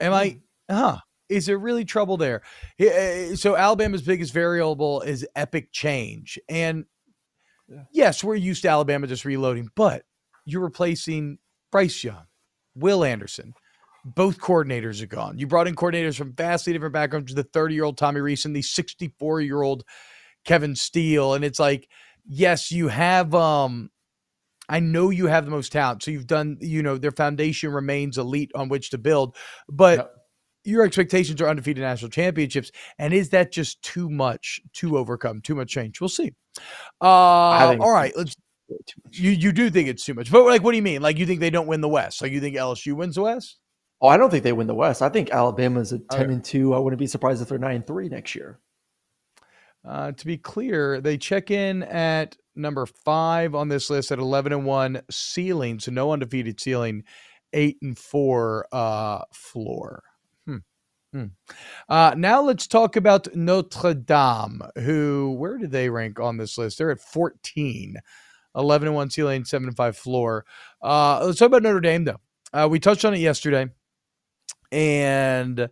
am I, huh? Is there really trouble there? Uh, So Alabama's biggest variable is epic change, and yes, we're used to Alabama just reloading, but you're replacing Bryce Young, Will Anderson. Both coordinators are gone. You brought in coordinators from vastly different backgrounds. The 30 year old Tommy Rees and the 64 year old Kevin Steele. And it's like, yes, you have um I know you have the most talent. So you've done, you know, their foundation remains elite on which to build, but your expectations are undefeated national championships. And is that just too much to overcome? Too much change? We'll see. Uh, all right, let's. You you do think it's too much, but like, what do you mean? Like, you think they don't win the West? Like, you think LSU wins the West? Oh, I don't think they win the West. I think Alabama's a 10 Okay. and 2. I wouldn't be surprised if they're 9 and 3 next year. Uh, to be clear, they check in at number five on this list at 11 and 1 ceiling. So no undefeated ceiling, eight and four uh, floor. Hmm. Uh, now let's talk about Notre Dame, who, where did they rank on this list? They're at 14, 11 and 1 ceiling, 7 and 5 floor. Uh, let's talk about Notre Dame, though. Uh, we touched on it yesterday. And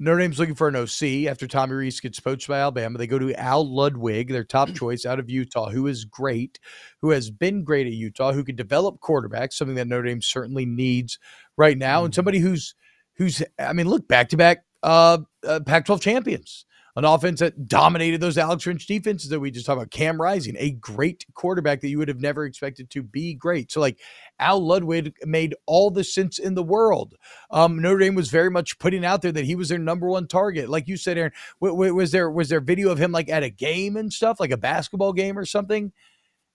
Notre Dame's looking for an OC after Tommy Rees gets poached by Alabama. They go to Al Ludwig, their top choice out of Utah, who is great, who has been great at Utah, who can develop quarterbacks, something that Notre Dame certainly needs right now, and somebody who's who's I mean, look back to back uh, uh Pac-12 champions. An offense that dominated those Alex Grinch defenses that we just talked about. Cam Rising, a great quarterback that you would have never expected to be great. So, like Al Ludwig made all the sense in the world. Um, Notre Dame was very much putting out there that he was their number one target. Like you said, Aaron, w- w- was there was there video of him like at a game and stuff, like a basketball game or something,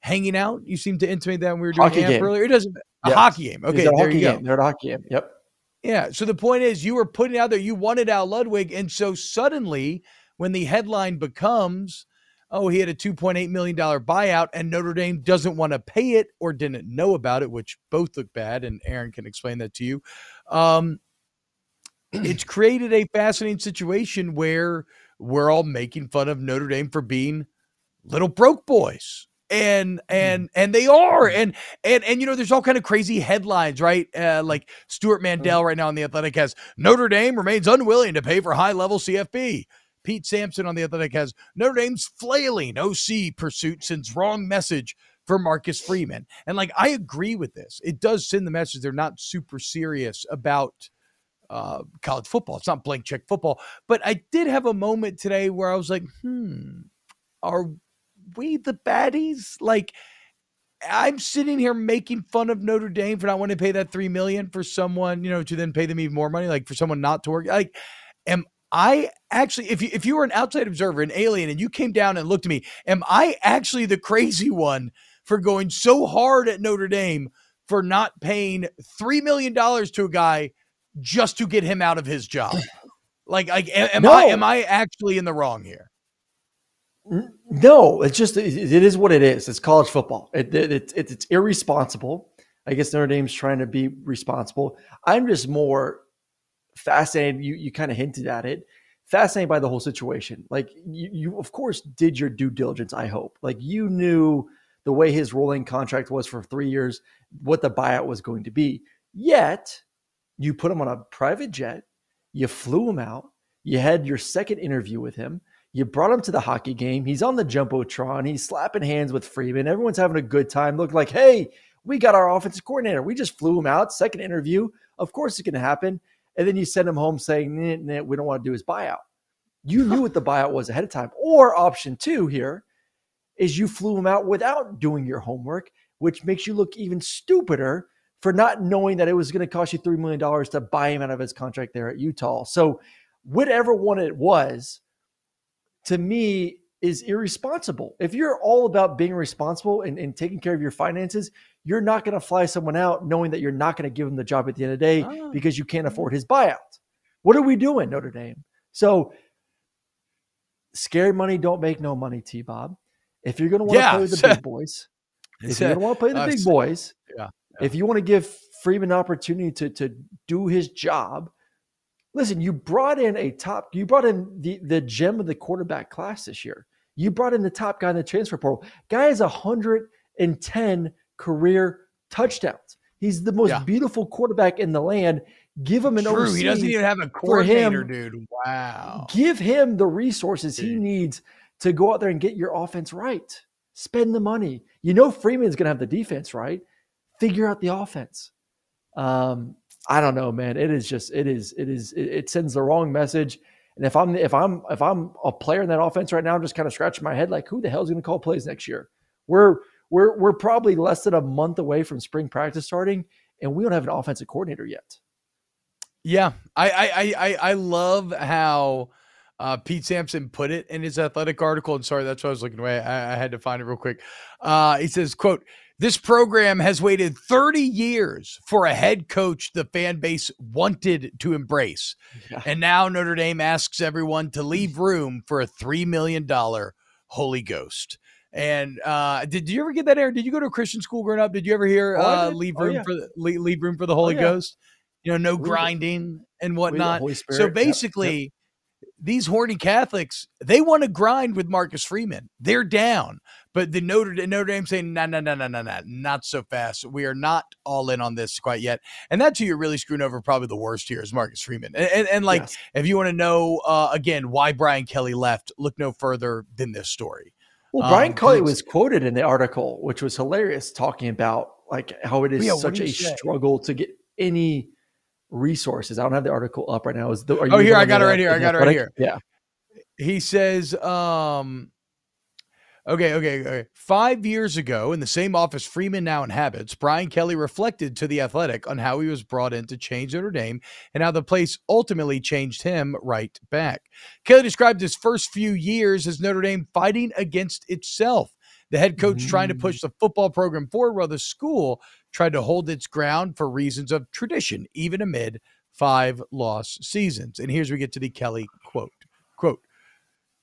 hanging out? You seem to intimate that when we were doing Hockey game. earlier. It doesn't a hockey game. Okay, there hockey you go. game. They're at a hockey game. Yep. Yeah. So the point is, you were putting out there, you wanted Al Ludwig. And so suddenly, when the headline becomes, oh, he had a $2.8 million buyout and Notre Dame doesn't want to pay it or didn't know about it, which both look bad. And Aaron can explain that to you. Um, it's created a fascinating situation where we're all making fun of Notre Dame for being little broke boys and and and they are and and and you know there's all kind of crazy headlines right? Uh, like stewart mandel right now on the athletic has notre dame remains unwilling to pay for high level cfb pete sampson on the athletic has notre dame's flailing oc pursuit sends wrong message for marcus freeman. And like i agree with this. It does send the message they're not super serious about uh, college football. It's not blank check football. But i did have a moment today where i was like hmm are we the baddies? Like, I'm sitting here making fun of Notre Dame for not wanting to pay that three million for someone, you know, to then pay them even more money, like for someone not to work. Like, am I actually, if you if you were an outside observer, an alien, and you came down and looked at me, am I actually the crazy one for going so hard at Notre Dame for not paying three million dollars to a guy just to get him out of his job? Like, like, am, am I am I actually in the wrong here? No, it's just it, it is what it is. It's college football. It, it, it's it's it's irresponsible. I guess Notre Dame's trying to be responsible. I'm just more fascinated. You you kind of hinted at it. Fascinated by the whole situation. Like you, you of course did your due diligence. I hope. Like you knew the way his rolling contract was for three years, what the buyout was going to be. Yet you put him on a private jet. You flew him out. You had your second interview with him. You brought him to the hockey game. He's on the jumbotron. He's slapping hands with Freeman. Everyone's having a good time. Look like, hey, we got our offensive coordinator. We just flew him out. Second interview. Of course, it's going to happen. And then you send him home saying, nah, nah, we don't want to do his buyout. You knew what the buyout was ahead of time. Or option two here is you flew him out without doing your homework, which makes you look even stupider for not knowing that it was going to cost you $3 million to buy him out of his contract there at Utah. So, whatever one it was, to me, is irresponsible. If you're all about being responsible and, and taking care of your finances, you're not going to fly someone out knowing that you're not going to give him the job at the end of the day Oh. because you can't mm-hmm. afford his buyout. What are we doing, Notre Dame? So, scary money don't make no money, T Bob. If you're going to want to Yeah, play with the big boys, if you're going to want to play the big boys, yeah, if you want to give Freeman an opportunity to to do his job, listen, you brought in a top, you brought in the the gem of the quarterback class this year. You brought in the top guy in the transfer portal. Guy has 110 career touchdowns. He's the most Yeah. beautiful quarterback in the land. Give him an True. He doesn't even have a for him. coordinator, dude. Wow. Give him the resources he needs to go out there and get your offense right. Spend the money. You know Freeman's going to have the defense right. Figure out the offense. Um, I don't know, man. It is just it is it is it, sends the wrong message. And if I'm if I'm if I'm a player in that offense right now, I'm just kind of scratching my head like, who the hell is going to call plays next year? We're we're we're probably less than a month away from spring practice starting, and we don't have an offensive coordinator yet. Yeah, I I I I- I love how uh, Pete Sampson put it in his athletic article. And sorry, that's why I was looking away. I, I had to find it real quick. Uh, he says, "quote This program has waited 30 years for a head coach the fan base wanted to embrace, and now Notre Dame asks everyone to leave room for a three million dollar Holy Ghost." And uh, did you ever get that, Aaron? Did you go to a Christian school growing up? Did you ever hear Oh, uh, leave Oh, room yeah. for the leave, leave room for the Holy yeah. Ghost? You know, no We- grinding and whatnot. So Spirit. Yep, yep. basically, these horny Catholics they want to grind with Marcus Freeman. They're down, but the Notre Notre Dame saying no, no, no, no, no, no, not so fast. We are not all in on this quite yet. And that's who you're really screwing over. Probably the worst here is Marcus Freeman. And and, and like, Yes. if you want to know uh, again why Brian Kelly left, look no further than this story. Well, Brian Um, Kelly was quoted in the article, which was hilarious, talking about like how it is Yeah, such a say? struggle to get any resources. I don't have the article up right now. Is the, are Oh, here, I got it right here, I got it right athletic? Yeah. He says, um, okay, okay, okay. Five years ago, in the same office Freeman now inhabits, Brian Kelly reflected to The Athletic on how he was brought in to change Notre Dame and how the place ultimately changed him right back. Kelly described his first few years as Notre Dame fighting against itself. The head coach trying to push mm. the football program forward while the school tried to hold its ground for reasons of tradition, even amid five loss seasons. And here's where we get to the Kelly quote. Quote,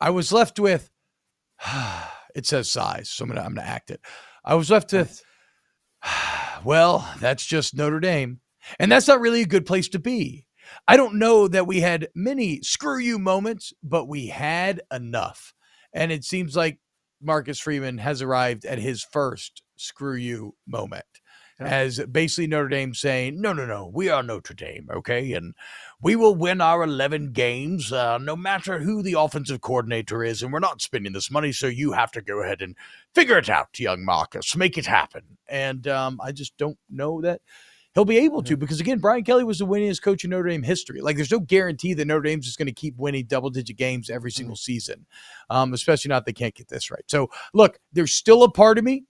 I was left with, it says size, so I'm gonna I'm gonna act it. I was left with, well, that's just Notre Dame, and that's not really a good place to be. I don't know that we had many screw you moments, but we had enough, and it seems like Marcus Freeman has arrived at his first screw you moment. As basically Notre Dame saying, no, no, no, we are Notre Dame, okay? And we will win our 11 games uh, no matter who the offensive coordinator is. And we're not spending this money, so you have to go ahead and figure it out, young Marcus. Make it happen. And um, I just don't know that he'll be able to because, again, Brian Kelly was the winningest coach in Notre Dame history. Like, there's no guarantee that Notre Dame's just going to keep winning double digit games every single season, um, especially not if they can't get this right. So, look, there's still a part of me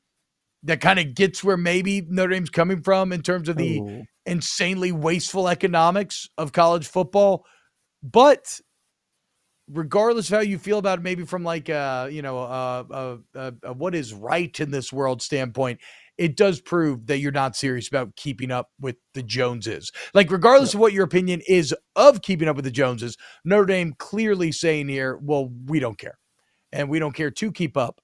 that kind of gets where maybe Notre Dame's coming from in terms of the Ooh. insanely wasteful economics of college football. But regardless of how you feel about it, maybe from like uh, you know, uh, uh, uh, uh, what is right in this world standpoint, it does prove that you're not serious about keeping up with the Joneses. Like, regardless of what your opinion is of keeping up with the Joneses, Notre Dame clearly saying here, well, we don't care. And we don't care to keep up.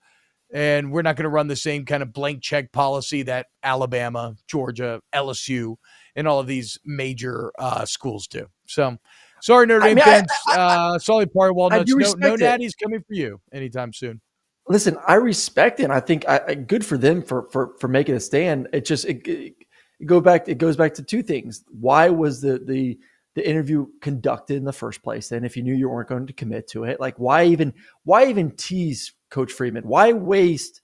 And we're not going to run the same kind of blank check policy that Alabama, Georgia, LSU, and all of these major uh, schools do. So, sorry, Notre I Dame mean, I- fans. uh, sorry, Par Walnuts. No, no it. natties coming for you anytime soon. Listen, I respect it. And I think I, I- good for them for for for making a stand. It just it, it, it go back. It goes back to two things. Why was the the the interview conducted in the first place? Then, if you knew you weren't going to commit to it, like why even why even tease Coach Freeman? Why waste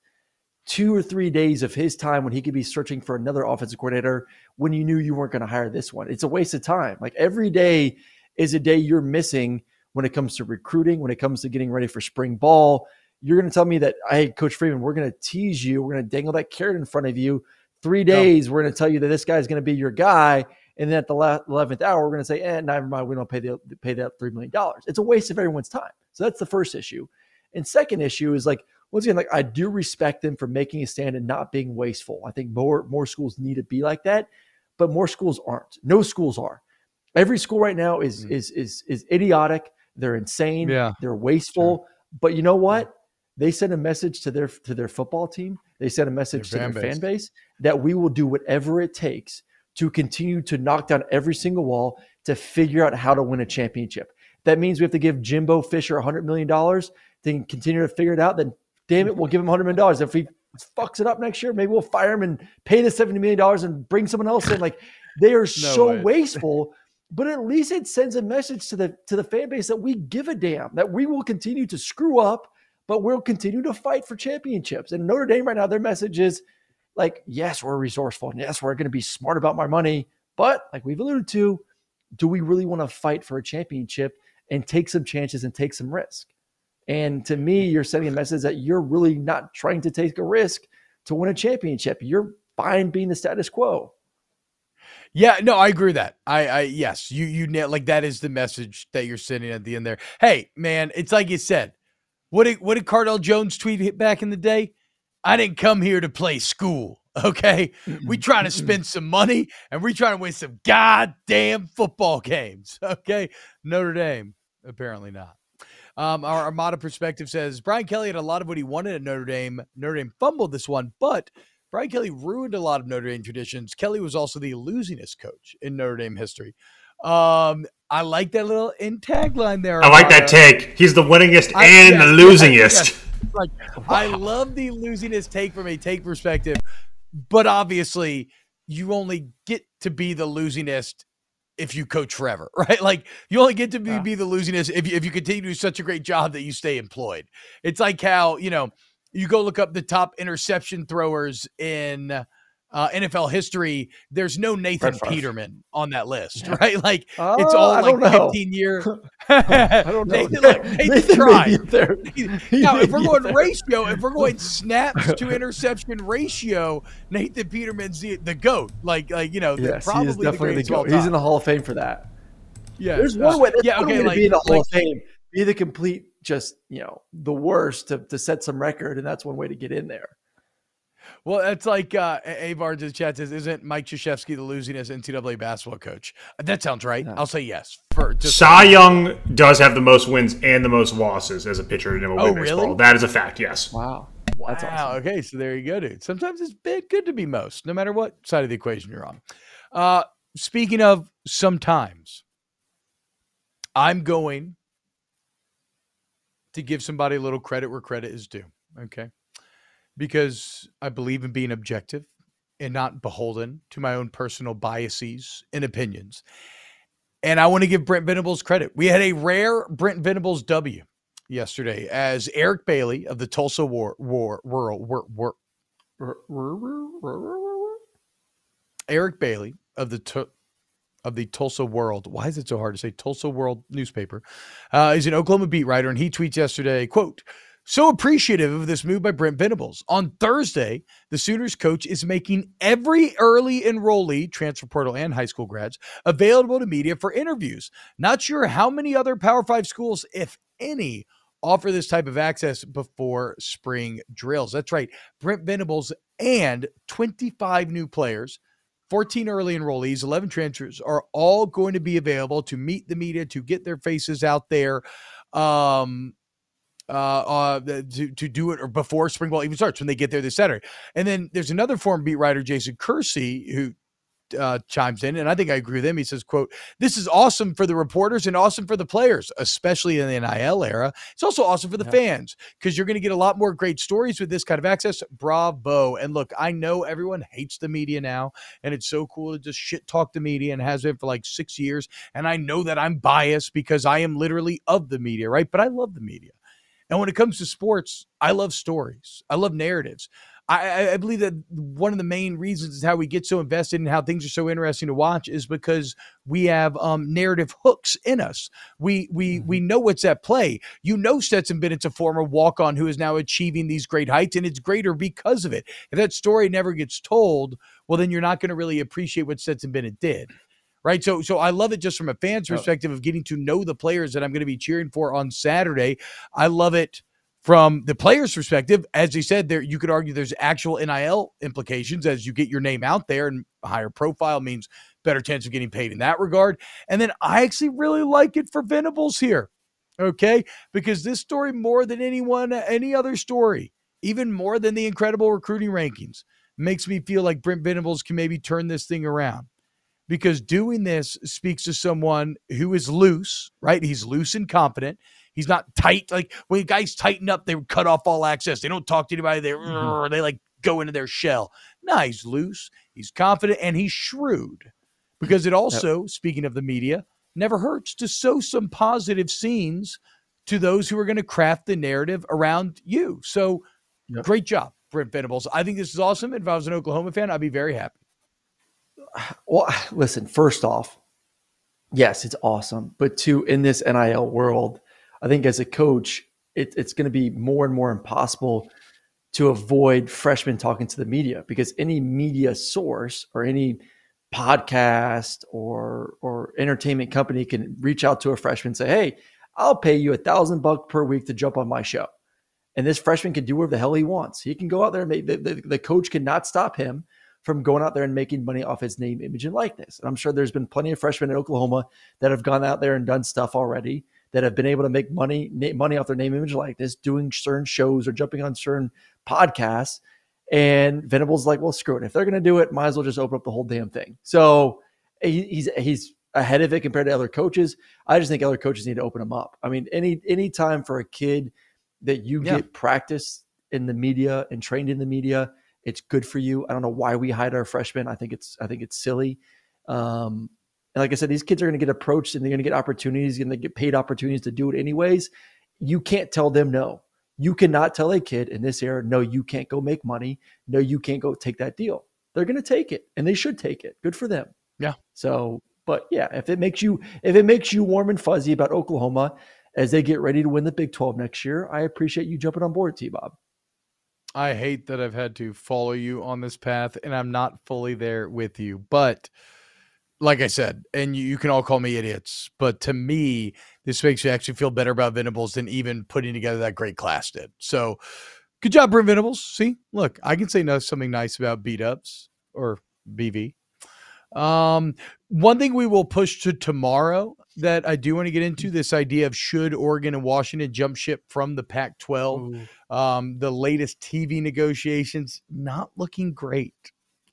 two or three days of his time when he could be searching for another offensive coordinator when you knew you weren't going to hire this one? It's a waste of time. Like every day is a day you're missing when it comes to recruiting, when it comes to getting ready for spring ball. You're going to tell me that, hey, Coach Freeman, we're going to tease you. We're going to dangle that carrot in front of you. Three days, we're going to tell you that this guy is going to be your guy. And then at the eleventh hour, we're going to say, "Eh, never mind. We don't pay the pay that three million dollars." It's a waste of everyone's time. So that's the first issue. And second issue is like once again, like I do respect them for making a stand and not being wasteful. I think more more schools need to be like that, but more schools aren't. No schools are. Every school right now is mm. is is is idiotic. They're insane. Yeah. They're wasteful. But you know what? They send a message to their to their football team. They send a message Their to fan their fan base that we will do whatever it takes to continue to knock down every single wall to figure out how to win a championship. That means we have to give Jimbo Fisher $100 million to continue to figure it out. Then, damn it, we'll give him $100 million. If he fucks it up next year, maybe we'll fire him and pay the $70 million and bring someone else in. Like, they are so way. wasteful. But at least it sends a message to the to the fan base that we give a damn, that we will continue to screw up, but we'll continue to fight for championships. And Notre Dame right now, their message is like, yes, we're resourceful, and yes, we're going to be smart about my money. But like we've alluded to, do we really want to fight for a championship and take some chances and take some risk? And to me, you're sending a message that you're really not trying to take a risk to win a championship. You're fine being the status quo. Yeah, no, I agree with that. I, I, yes, you, you like that is the message that you're sending at the end there. Hey, man, it's like you said. What did what did Cardale Jones tweet back in the day? I didn't come here to play school. Okay, we trying to spend some money and we trying to win some goddamn football games. Okay, Notre Dame apparently not. Um, our Armada perspective says Brian Kelly had a lot of what he wanted at Notre Dame. Notre Dame fumbled this one, but Brian Kelly ruined a lot of Notre Dame traditions. Kelly was also the losingest coach in Notre Dame history. Um, I like that little in tagline there. I like that take. He's the winningest I- and yes, the yes, losingest. yes. Like I love the losingest take from a take perspective, but obviously you only get to be the losingest if you coach forever, right? Like you only get to be, be the losingest if you, if you continue to do such a great job that you stay employed. It's like how you know you go look up the top interception throwers in. Uh, NFL history, there's no Nathan Peterman on that list, right? Like it's Uh, all I like don't know. 15 year. I don't know. Nathan, look, Nathan, Nathan tried. there. Now, if we're going ratio, if we're going snaps to interception ratio, Nathan Peterman's the, the goat. Like, like you know, the, Yes, he probably is definitely the greatest of all goat. He's in the Hall of Fame for that. Yeah, There's uh, one way. There's yeah, one okay, way to like- be in the Hall like- of Fame. Be the complete, just you know, the worst to, to set some record, and that's one way to get in there. Well, it's like uh, Avar in the chat says, "Isn't Mike Krzyzewski the losingest NCAA basketball coach?" That sounds right. I'll say yes. For just Cy Young does have the most wins and the most losses as a pitcher in MLB Oh, baseball. really? That is a fact. Yes. Wow. Wow. That's awesome. Okay, so there you go, dude. Sometimes it's been good to be most, no matter what side of the equation you're on. Uh, speaking of sometimes, I'm going to give somebody a little credit where credit is due. Okay. Because I believe in being objective and not beholden to my own personal biases and opinions. And I want to give Brent Venables credit. We had a rare Brent Venables W yesterday as Eric Bailey of the Tulsa War War World War, War, Eric Bailey of the of the Tulsa World. Why is it so hard to say Tulsa World newspaper? Uh, he's an Oklahoma beat writer, and he tweets yesterday, "quote So appreciative of this move by Brent Venables. On Thursday, the Sooners coach is making every early enrollee, transfer portal and high school grads, available to media for interviews. Not sure how many other Power Five schools, if any, offer this type of access before spring drills. That's right. Brent Venables and 25 new players 14 early enrollees, 11 transfers are all going to be available to meet the media, to get their faces out there, um, uh, uh, to, to do it or before spring ball even starts when they get there this Saturday. And then there's another former beat writer, Jason Kersey, who uh, chimes in, and I think I agree with him. He says, "quote This is awesome for the reporters and awesome for the players, especially in the NIL era. It's also awesome for the fans because you're going to get a lot more great stories with this kind of access. Bravo! And look, I know everyone hates the media now, and it's so cool to just shit talk the media and has been for like six years. And I know that I'm biased because I am literally of the media, right? But I love the media." And when it comes to sports, I love stories. I love narratives. I, I believe that one of the main reasons is how we get so invested and how things are so interesting to watch is because we have um, narrative hooks in us. We we we know what's at play. You know, Stetson Bennett's a former walk on who is now achieving these great heights, and it's greater because of it. If that story never gets told, well, then you're not going to really appreciate what Stetson Bennett did right? So, so I love it just from a fan's perspective of getting to know the players that I'm going to be cheering for on Saturday. I love it from the player's perspective. As he said, there you could argue there's actual NIL implications as you get your name out there, and higher profile means better chance of getting paid in that regard. And then I actually really like it for Venables here, okay? Because this story, more than anyone, any other story, even more than the incredible recruiting rankings, makes me feel like Brent Venables can maybe turn this thing around because doing this speaks to someone who is loose, right? He's loose and confident. He's not tight. Like when guys tighten up, they cut off all access. They don't talk to anybody. They mm-hmm. they like go into their shell. No, he's loose. He's confident and he's shrewd. Because it also, yep. speaking of the media, never hurts to sow some positive scenes to those who are going to craft the narrative around you. So, yep. great job, Brent Venables. I think this is awesome. If I was an Oklahoma fan, I'd be very happy. Well, listen, first off, yes, it's awesome. But two, in this NIL world, I think as a coach, it, it's going to be more and more impossible to avoid freshmen talking to the media because any media source or any podcast or or entertainment company can reach out to a freshman and say, "Hey, I'll pay you a thousand bucks per week to jump on my show." And this freshman can do whatever the hell he wants. He can go out there and make the, the, the coach cannot stop him from going out there and making money off his name, image, and likeness. And I'm sure there's been plenty of freshmen in Oklahoma that have gone out there and done stuff already that have been able to make money money off their name, image, like this, doing certain shows or jumping on certain podcasts. And Venables like, well, screw it. If they're going to do it, might as well just open up the whole damn thing. So he, he's he's ahead of it compared to other coaches. I just think other coaches need to open them up. I mean, any any time for a kid that you yeah. get practice in the media and trained in the media it's good for you. I don't know why we hide our freshmen. I think it's I think it's silly. Um, and like I said, these kids are going to get approached and they're going to get opportunities, and they get paid opportunities to do it anyways. You can't tell them no. You cannot tell a kid in this era, no, you can't go make money. No, you can't go take that deal. They're going to take it, and they should take it. Good for them. Yeah. So, but yeah, if it makes you if it makes you warm and fuzzy about Oklahoma as they get ready to win the Big 12 next year, I appreciate you jumping on board, T Bob. I hate that I've had to follow you on this path and I'm not fully there with you. But like I said, and you, you, can all call me idiots, but to me, this makes me actually feel better about Venables than even putting together that great class did. So good job, Brent Venables. See, look, I can say no, something nice about beat ups or BV. Um, one thing we will push to tomorrow that I do want to get into this idea of should Oregon and Washington jump ship from the Pac 12. Um, the latest TV negotiations not looking great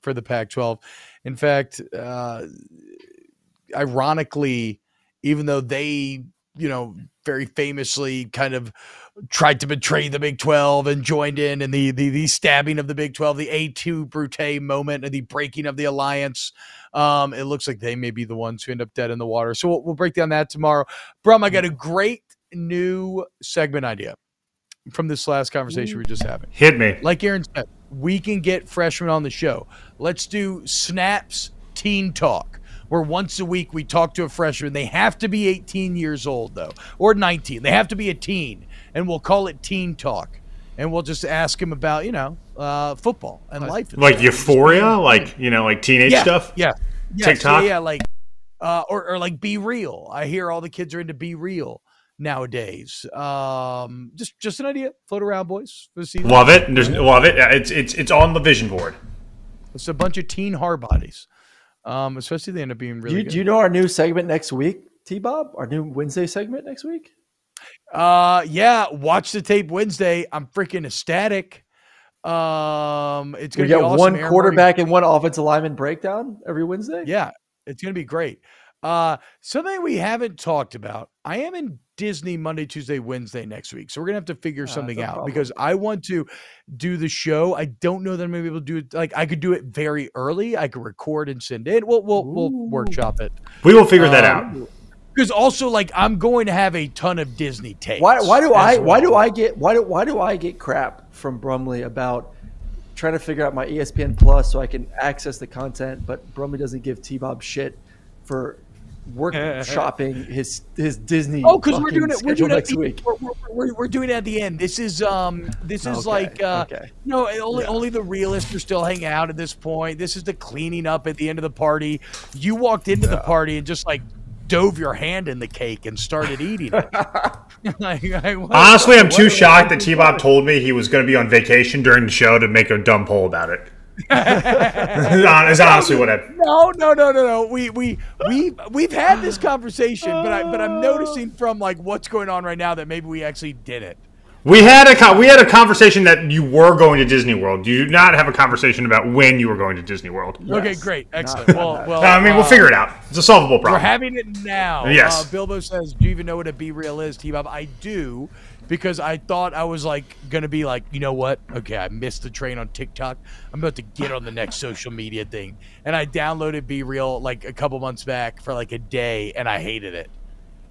for the Pac 12. In fact, uh, ironically, even though they, you know, very famously kind of tried to betray the Big 12 and joined in and the the, the stabbing of the Big 12, the Et tu Brute moment and the breaking of the alliance. Um, it looks like they may be the ones who end up dead in the water. So we'll, we'll break down that tomorrow. Brum, I got a great new segment idea from this last conversation we just having. Hit me. Like Aaron said, we can get freshmen on the show. Let's do Snaps Teen Talk where once a week we talk to a freshman. They have to be 18 years old, though, or 19. They have to be a teen, and we'll call it Teen Talk. And we'll just ask him about, you know, uh, football and life. like euphoria, like, you know, like teenage yeah, stuff? Yeah. TikTok? Yeah, yeah like, uh, or, or like BeReal. I hear all the kids are into Be Real nowadays. Um, just just an idea. Float around, boys. Love it. There's love it. It's it's it's on the vision board. It's a bunch of teen hard bodies. Um, especially they end up being really. Do you, do you know our new segment next week, T Bob? Our new Wednesday segment next week? Uh, yeah. Watch the tape Wednesday. I'm freaking ecstatic. Um, it's gonna we get awesome. one Aaron quarterback and one offensive lineman breakdown every Wednesday. Yeah, it's gonna be great. Uh, something we haven't talked about. I am in Disney Monday, Tuesday, Wednesday next week. So we're gonna have to figure uh, something out because I want to do the show. I don't know that I'm gonna be able to do it. Like I could do it very early. I could record and send it. We'll we'll, we'll workshop it. We will figure um, that out. Because also, like, I'm going to have a ton of Disney tapes. Why? Why do I? Well. Why do I get? Why do? Why do I get crap from Brumley about trying to figure out my ESPN Plus so I can access the content, but Brumley doesn't give T Bob shit for workshopping his his Disney. Oh, because we're doing it. We're doing it next week. We're, we're, we're, we're doing it at the end. This is um. This is Okay, like uh. okay. No, only only the realists are still hanging out at this point. This is the cleaning up at the end of the party. You walked into the party and just like dove your hand in the cake and started eating it. Like, like, what- Honestly, I'm what- too shocked that T Bob told me he was going to be on vacation during the show to make a dumb poll about it. Is honestly what I. No, no, no, no, no. We we we we've had this conversation, but I but I'm noticing from like what's going on right now that maybe we actually did it. We had a we had a conversation that you were going to Disney World. You do not have a conversation about when you were going to Disney World. Okay, great, excellent. Well, well, I mean, we'll uh, figure it out. It's a solvable problem. We're having it now. Yes. Uh, Bilbo says, "Do you even know what a be real is, T-Bob?" I do, because I thought I was like gonna be like, you know what? Okay, I missed the train on TikTok. I'm about to get on the next social media thing, and I downloaded Be Real like a couple months back for like a day, and I hated it.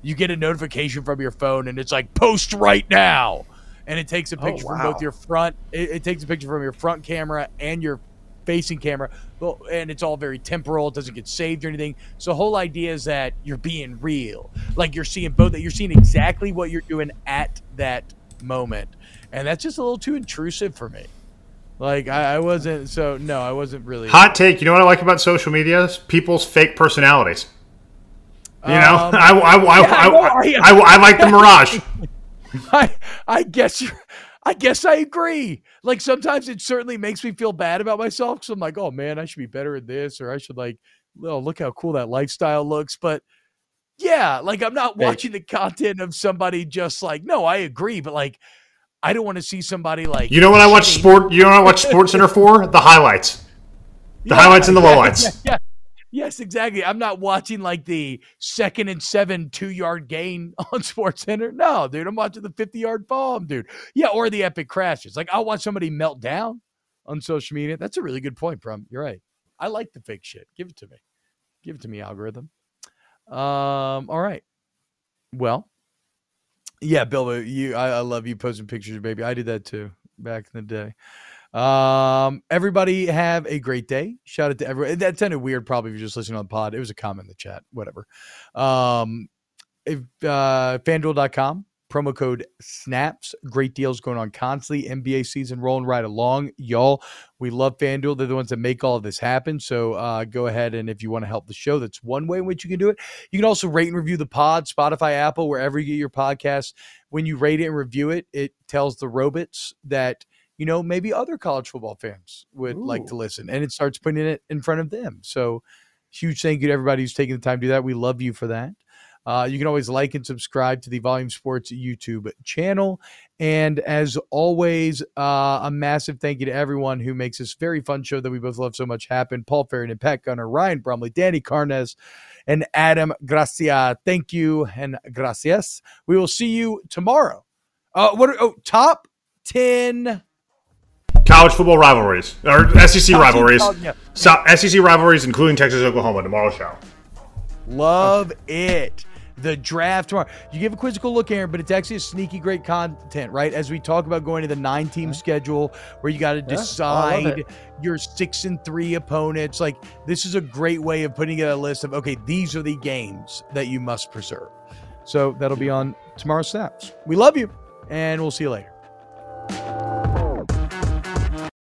You get a notification from your phone, and it's like post right now, and it takes a Oh, picture from both your front. It, it takes a picture from your front camera and your facing camera, and it's all very temporal. It doesn't get saved or anything. So the whole idea is that you're being real, like you're seeing both. That you're seeing exactly what you're doing at that moment, and that's just a little too intrusive for me. Like I, I wasn't. So no, I wasn't really. Hot take. You know what I like about social media? People's fake personalities. You know, Um, I, I, I, yeah, I, I, I- I, I like the Mirage. I, I guess you're, I guess I agree. Like sometimes it certainly makes me feel bad about myself because I'm like, oh man, I should be better at this, or I should like, oh look how cool that lifestyle looks. But yeah, like I'm not watching the content of somebody just like, no, I agree, but like, I don't want to see somebody like You know what I watch sport? You know what I watch Sports Center for? The highlights, the Yeah, highlights and the yeah, lowlights. yeah, yeah. Yes, exactly. I'm not watching like the second and seven two yard gain on Sports Center. No, dude, I'm watching the 50 yard bomb, dude. Yeah, or the epic crashes. Like I'll watch somebody melt down on social media. That's a really good point, Brum. You're right. I like the fake shit. Give it to me. Give it to me, algorithm. Um, all right. Well, yeah, Bilbo, you I, I love you posting pictures, baby. I did that too back in the day. Um, everybody have a great day. Shout out to everyone. That sounded weird, probably if you're just listening on the pod. It was a comment in the chat, whatever. Um, if uh, fanduel.com, promo code snaps, great deals going on constantly. NBA season rolling right along. Y'all, we love FanDuel. They're the ones that make all of this happen. So uh, go ahead and if you want to help the show, that's one way in which you can do it. You can also rate and review the pod, Spotify, Apple, wherever you get your podcasts. When you rate it and review it, it tells the robots that you know maybe other college football fans would like to listen, and it starts putting it in front of them. So huge thank you to everybody who's taking the time to do that. We love you for that. Uh, you can always like and subscribe to the Volume Sports YouTube channel. And as always, uh, a massive thank you to everyone who makes this very fun show that we both love so much happen. Paul Farrington, Pat Gunner, Ryan Brumley, Danny Carnes, and Adam Gracia. Thank you and gracias. We will see you tomorrow. Uh, what? Are, oh, top ten. College football rivalries or SEC rivalries. 10 yeah. So, SEC rivalries, including Texas Oklahoma. Tomorrow show. Love it. The draft tomorrow. You give a quizzical look, Aaron, but it's actually a sneaky great content, right? As we talk about going to the nine team schedule where you got to I decide it. your six and three opponents. Like, this is a great way of putting together a list of, okay, these are the games that you must preserve. So that'll be on tomorrow's snaps. We love you, and we'll see you later.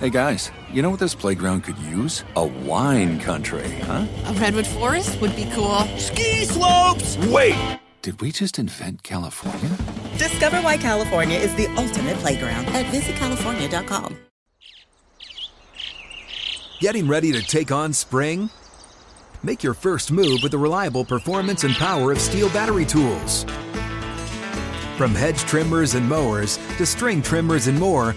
Hey guys, you know what this playground could use? A wine country, huh? A redwood forest would be cool. Ski slopes! Wait! Did we just invent California? Discover why California is the ultimate playground at visitcalifornia.com. Getting ready to take on spring? Make your first move with the reliable performance and power of STIHL battery tools. From hedge trimmers and mowers to string trimmers and more,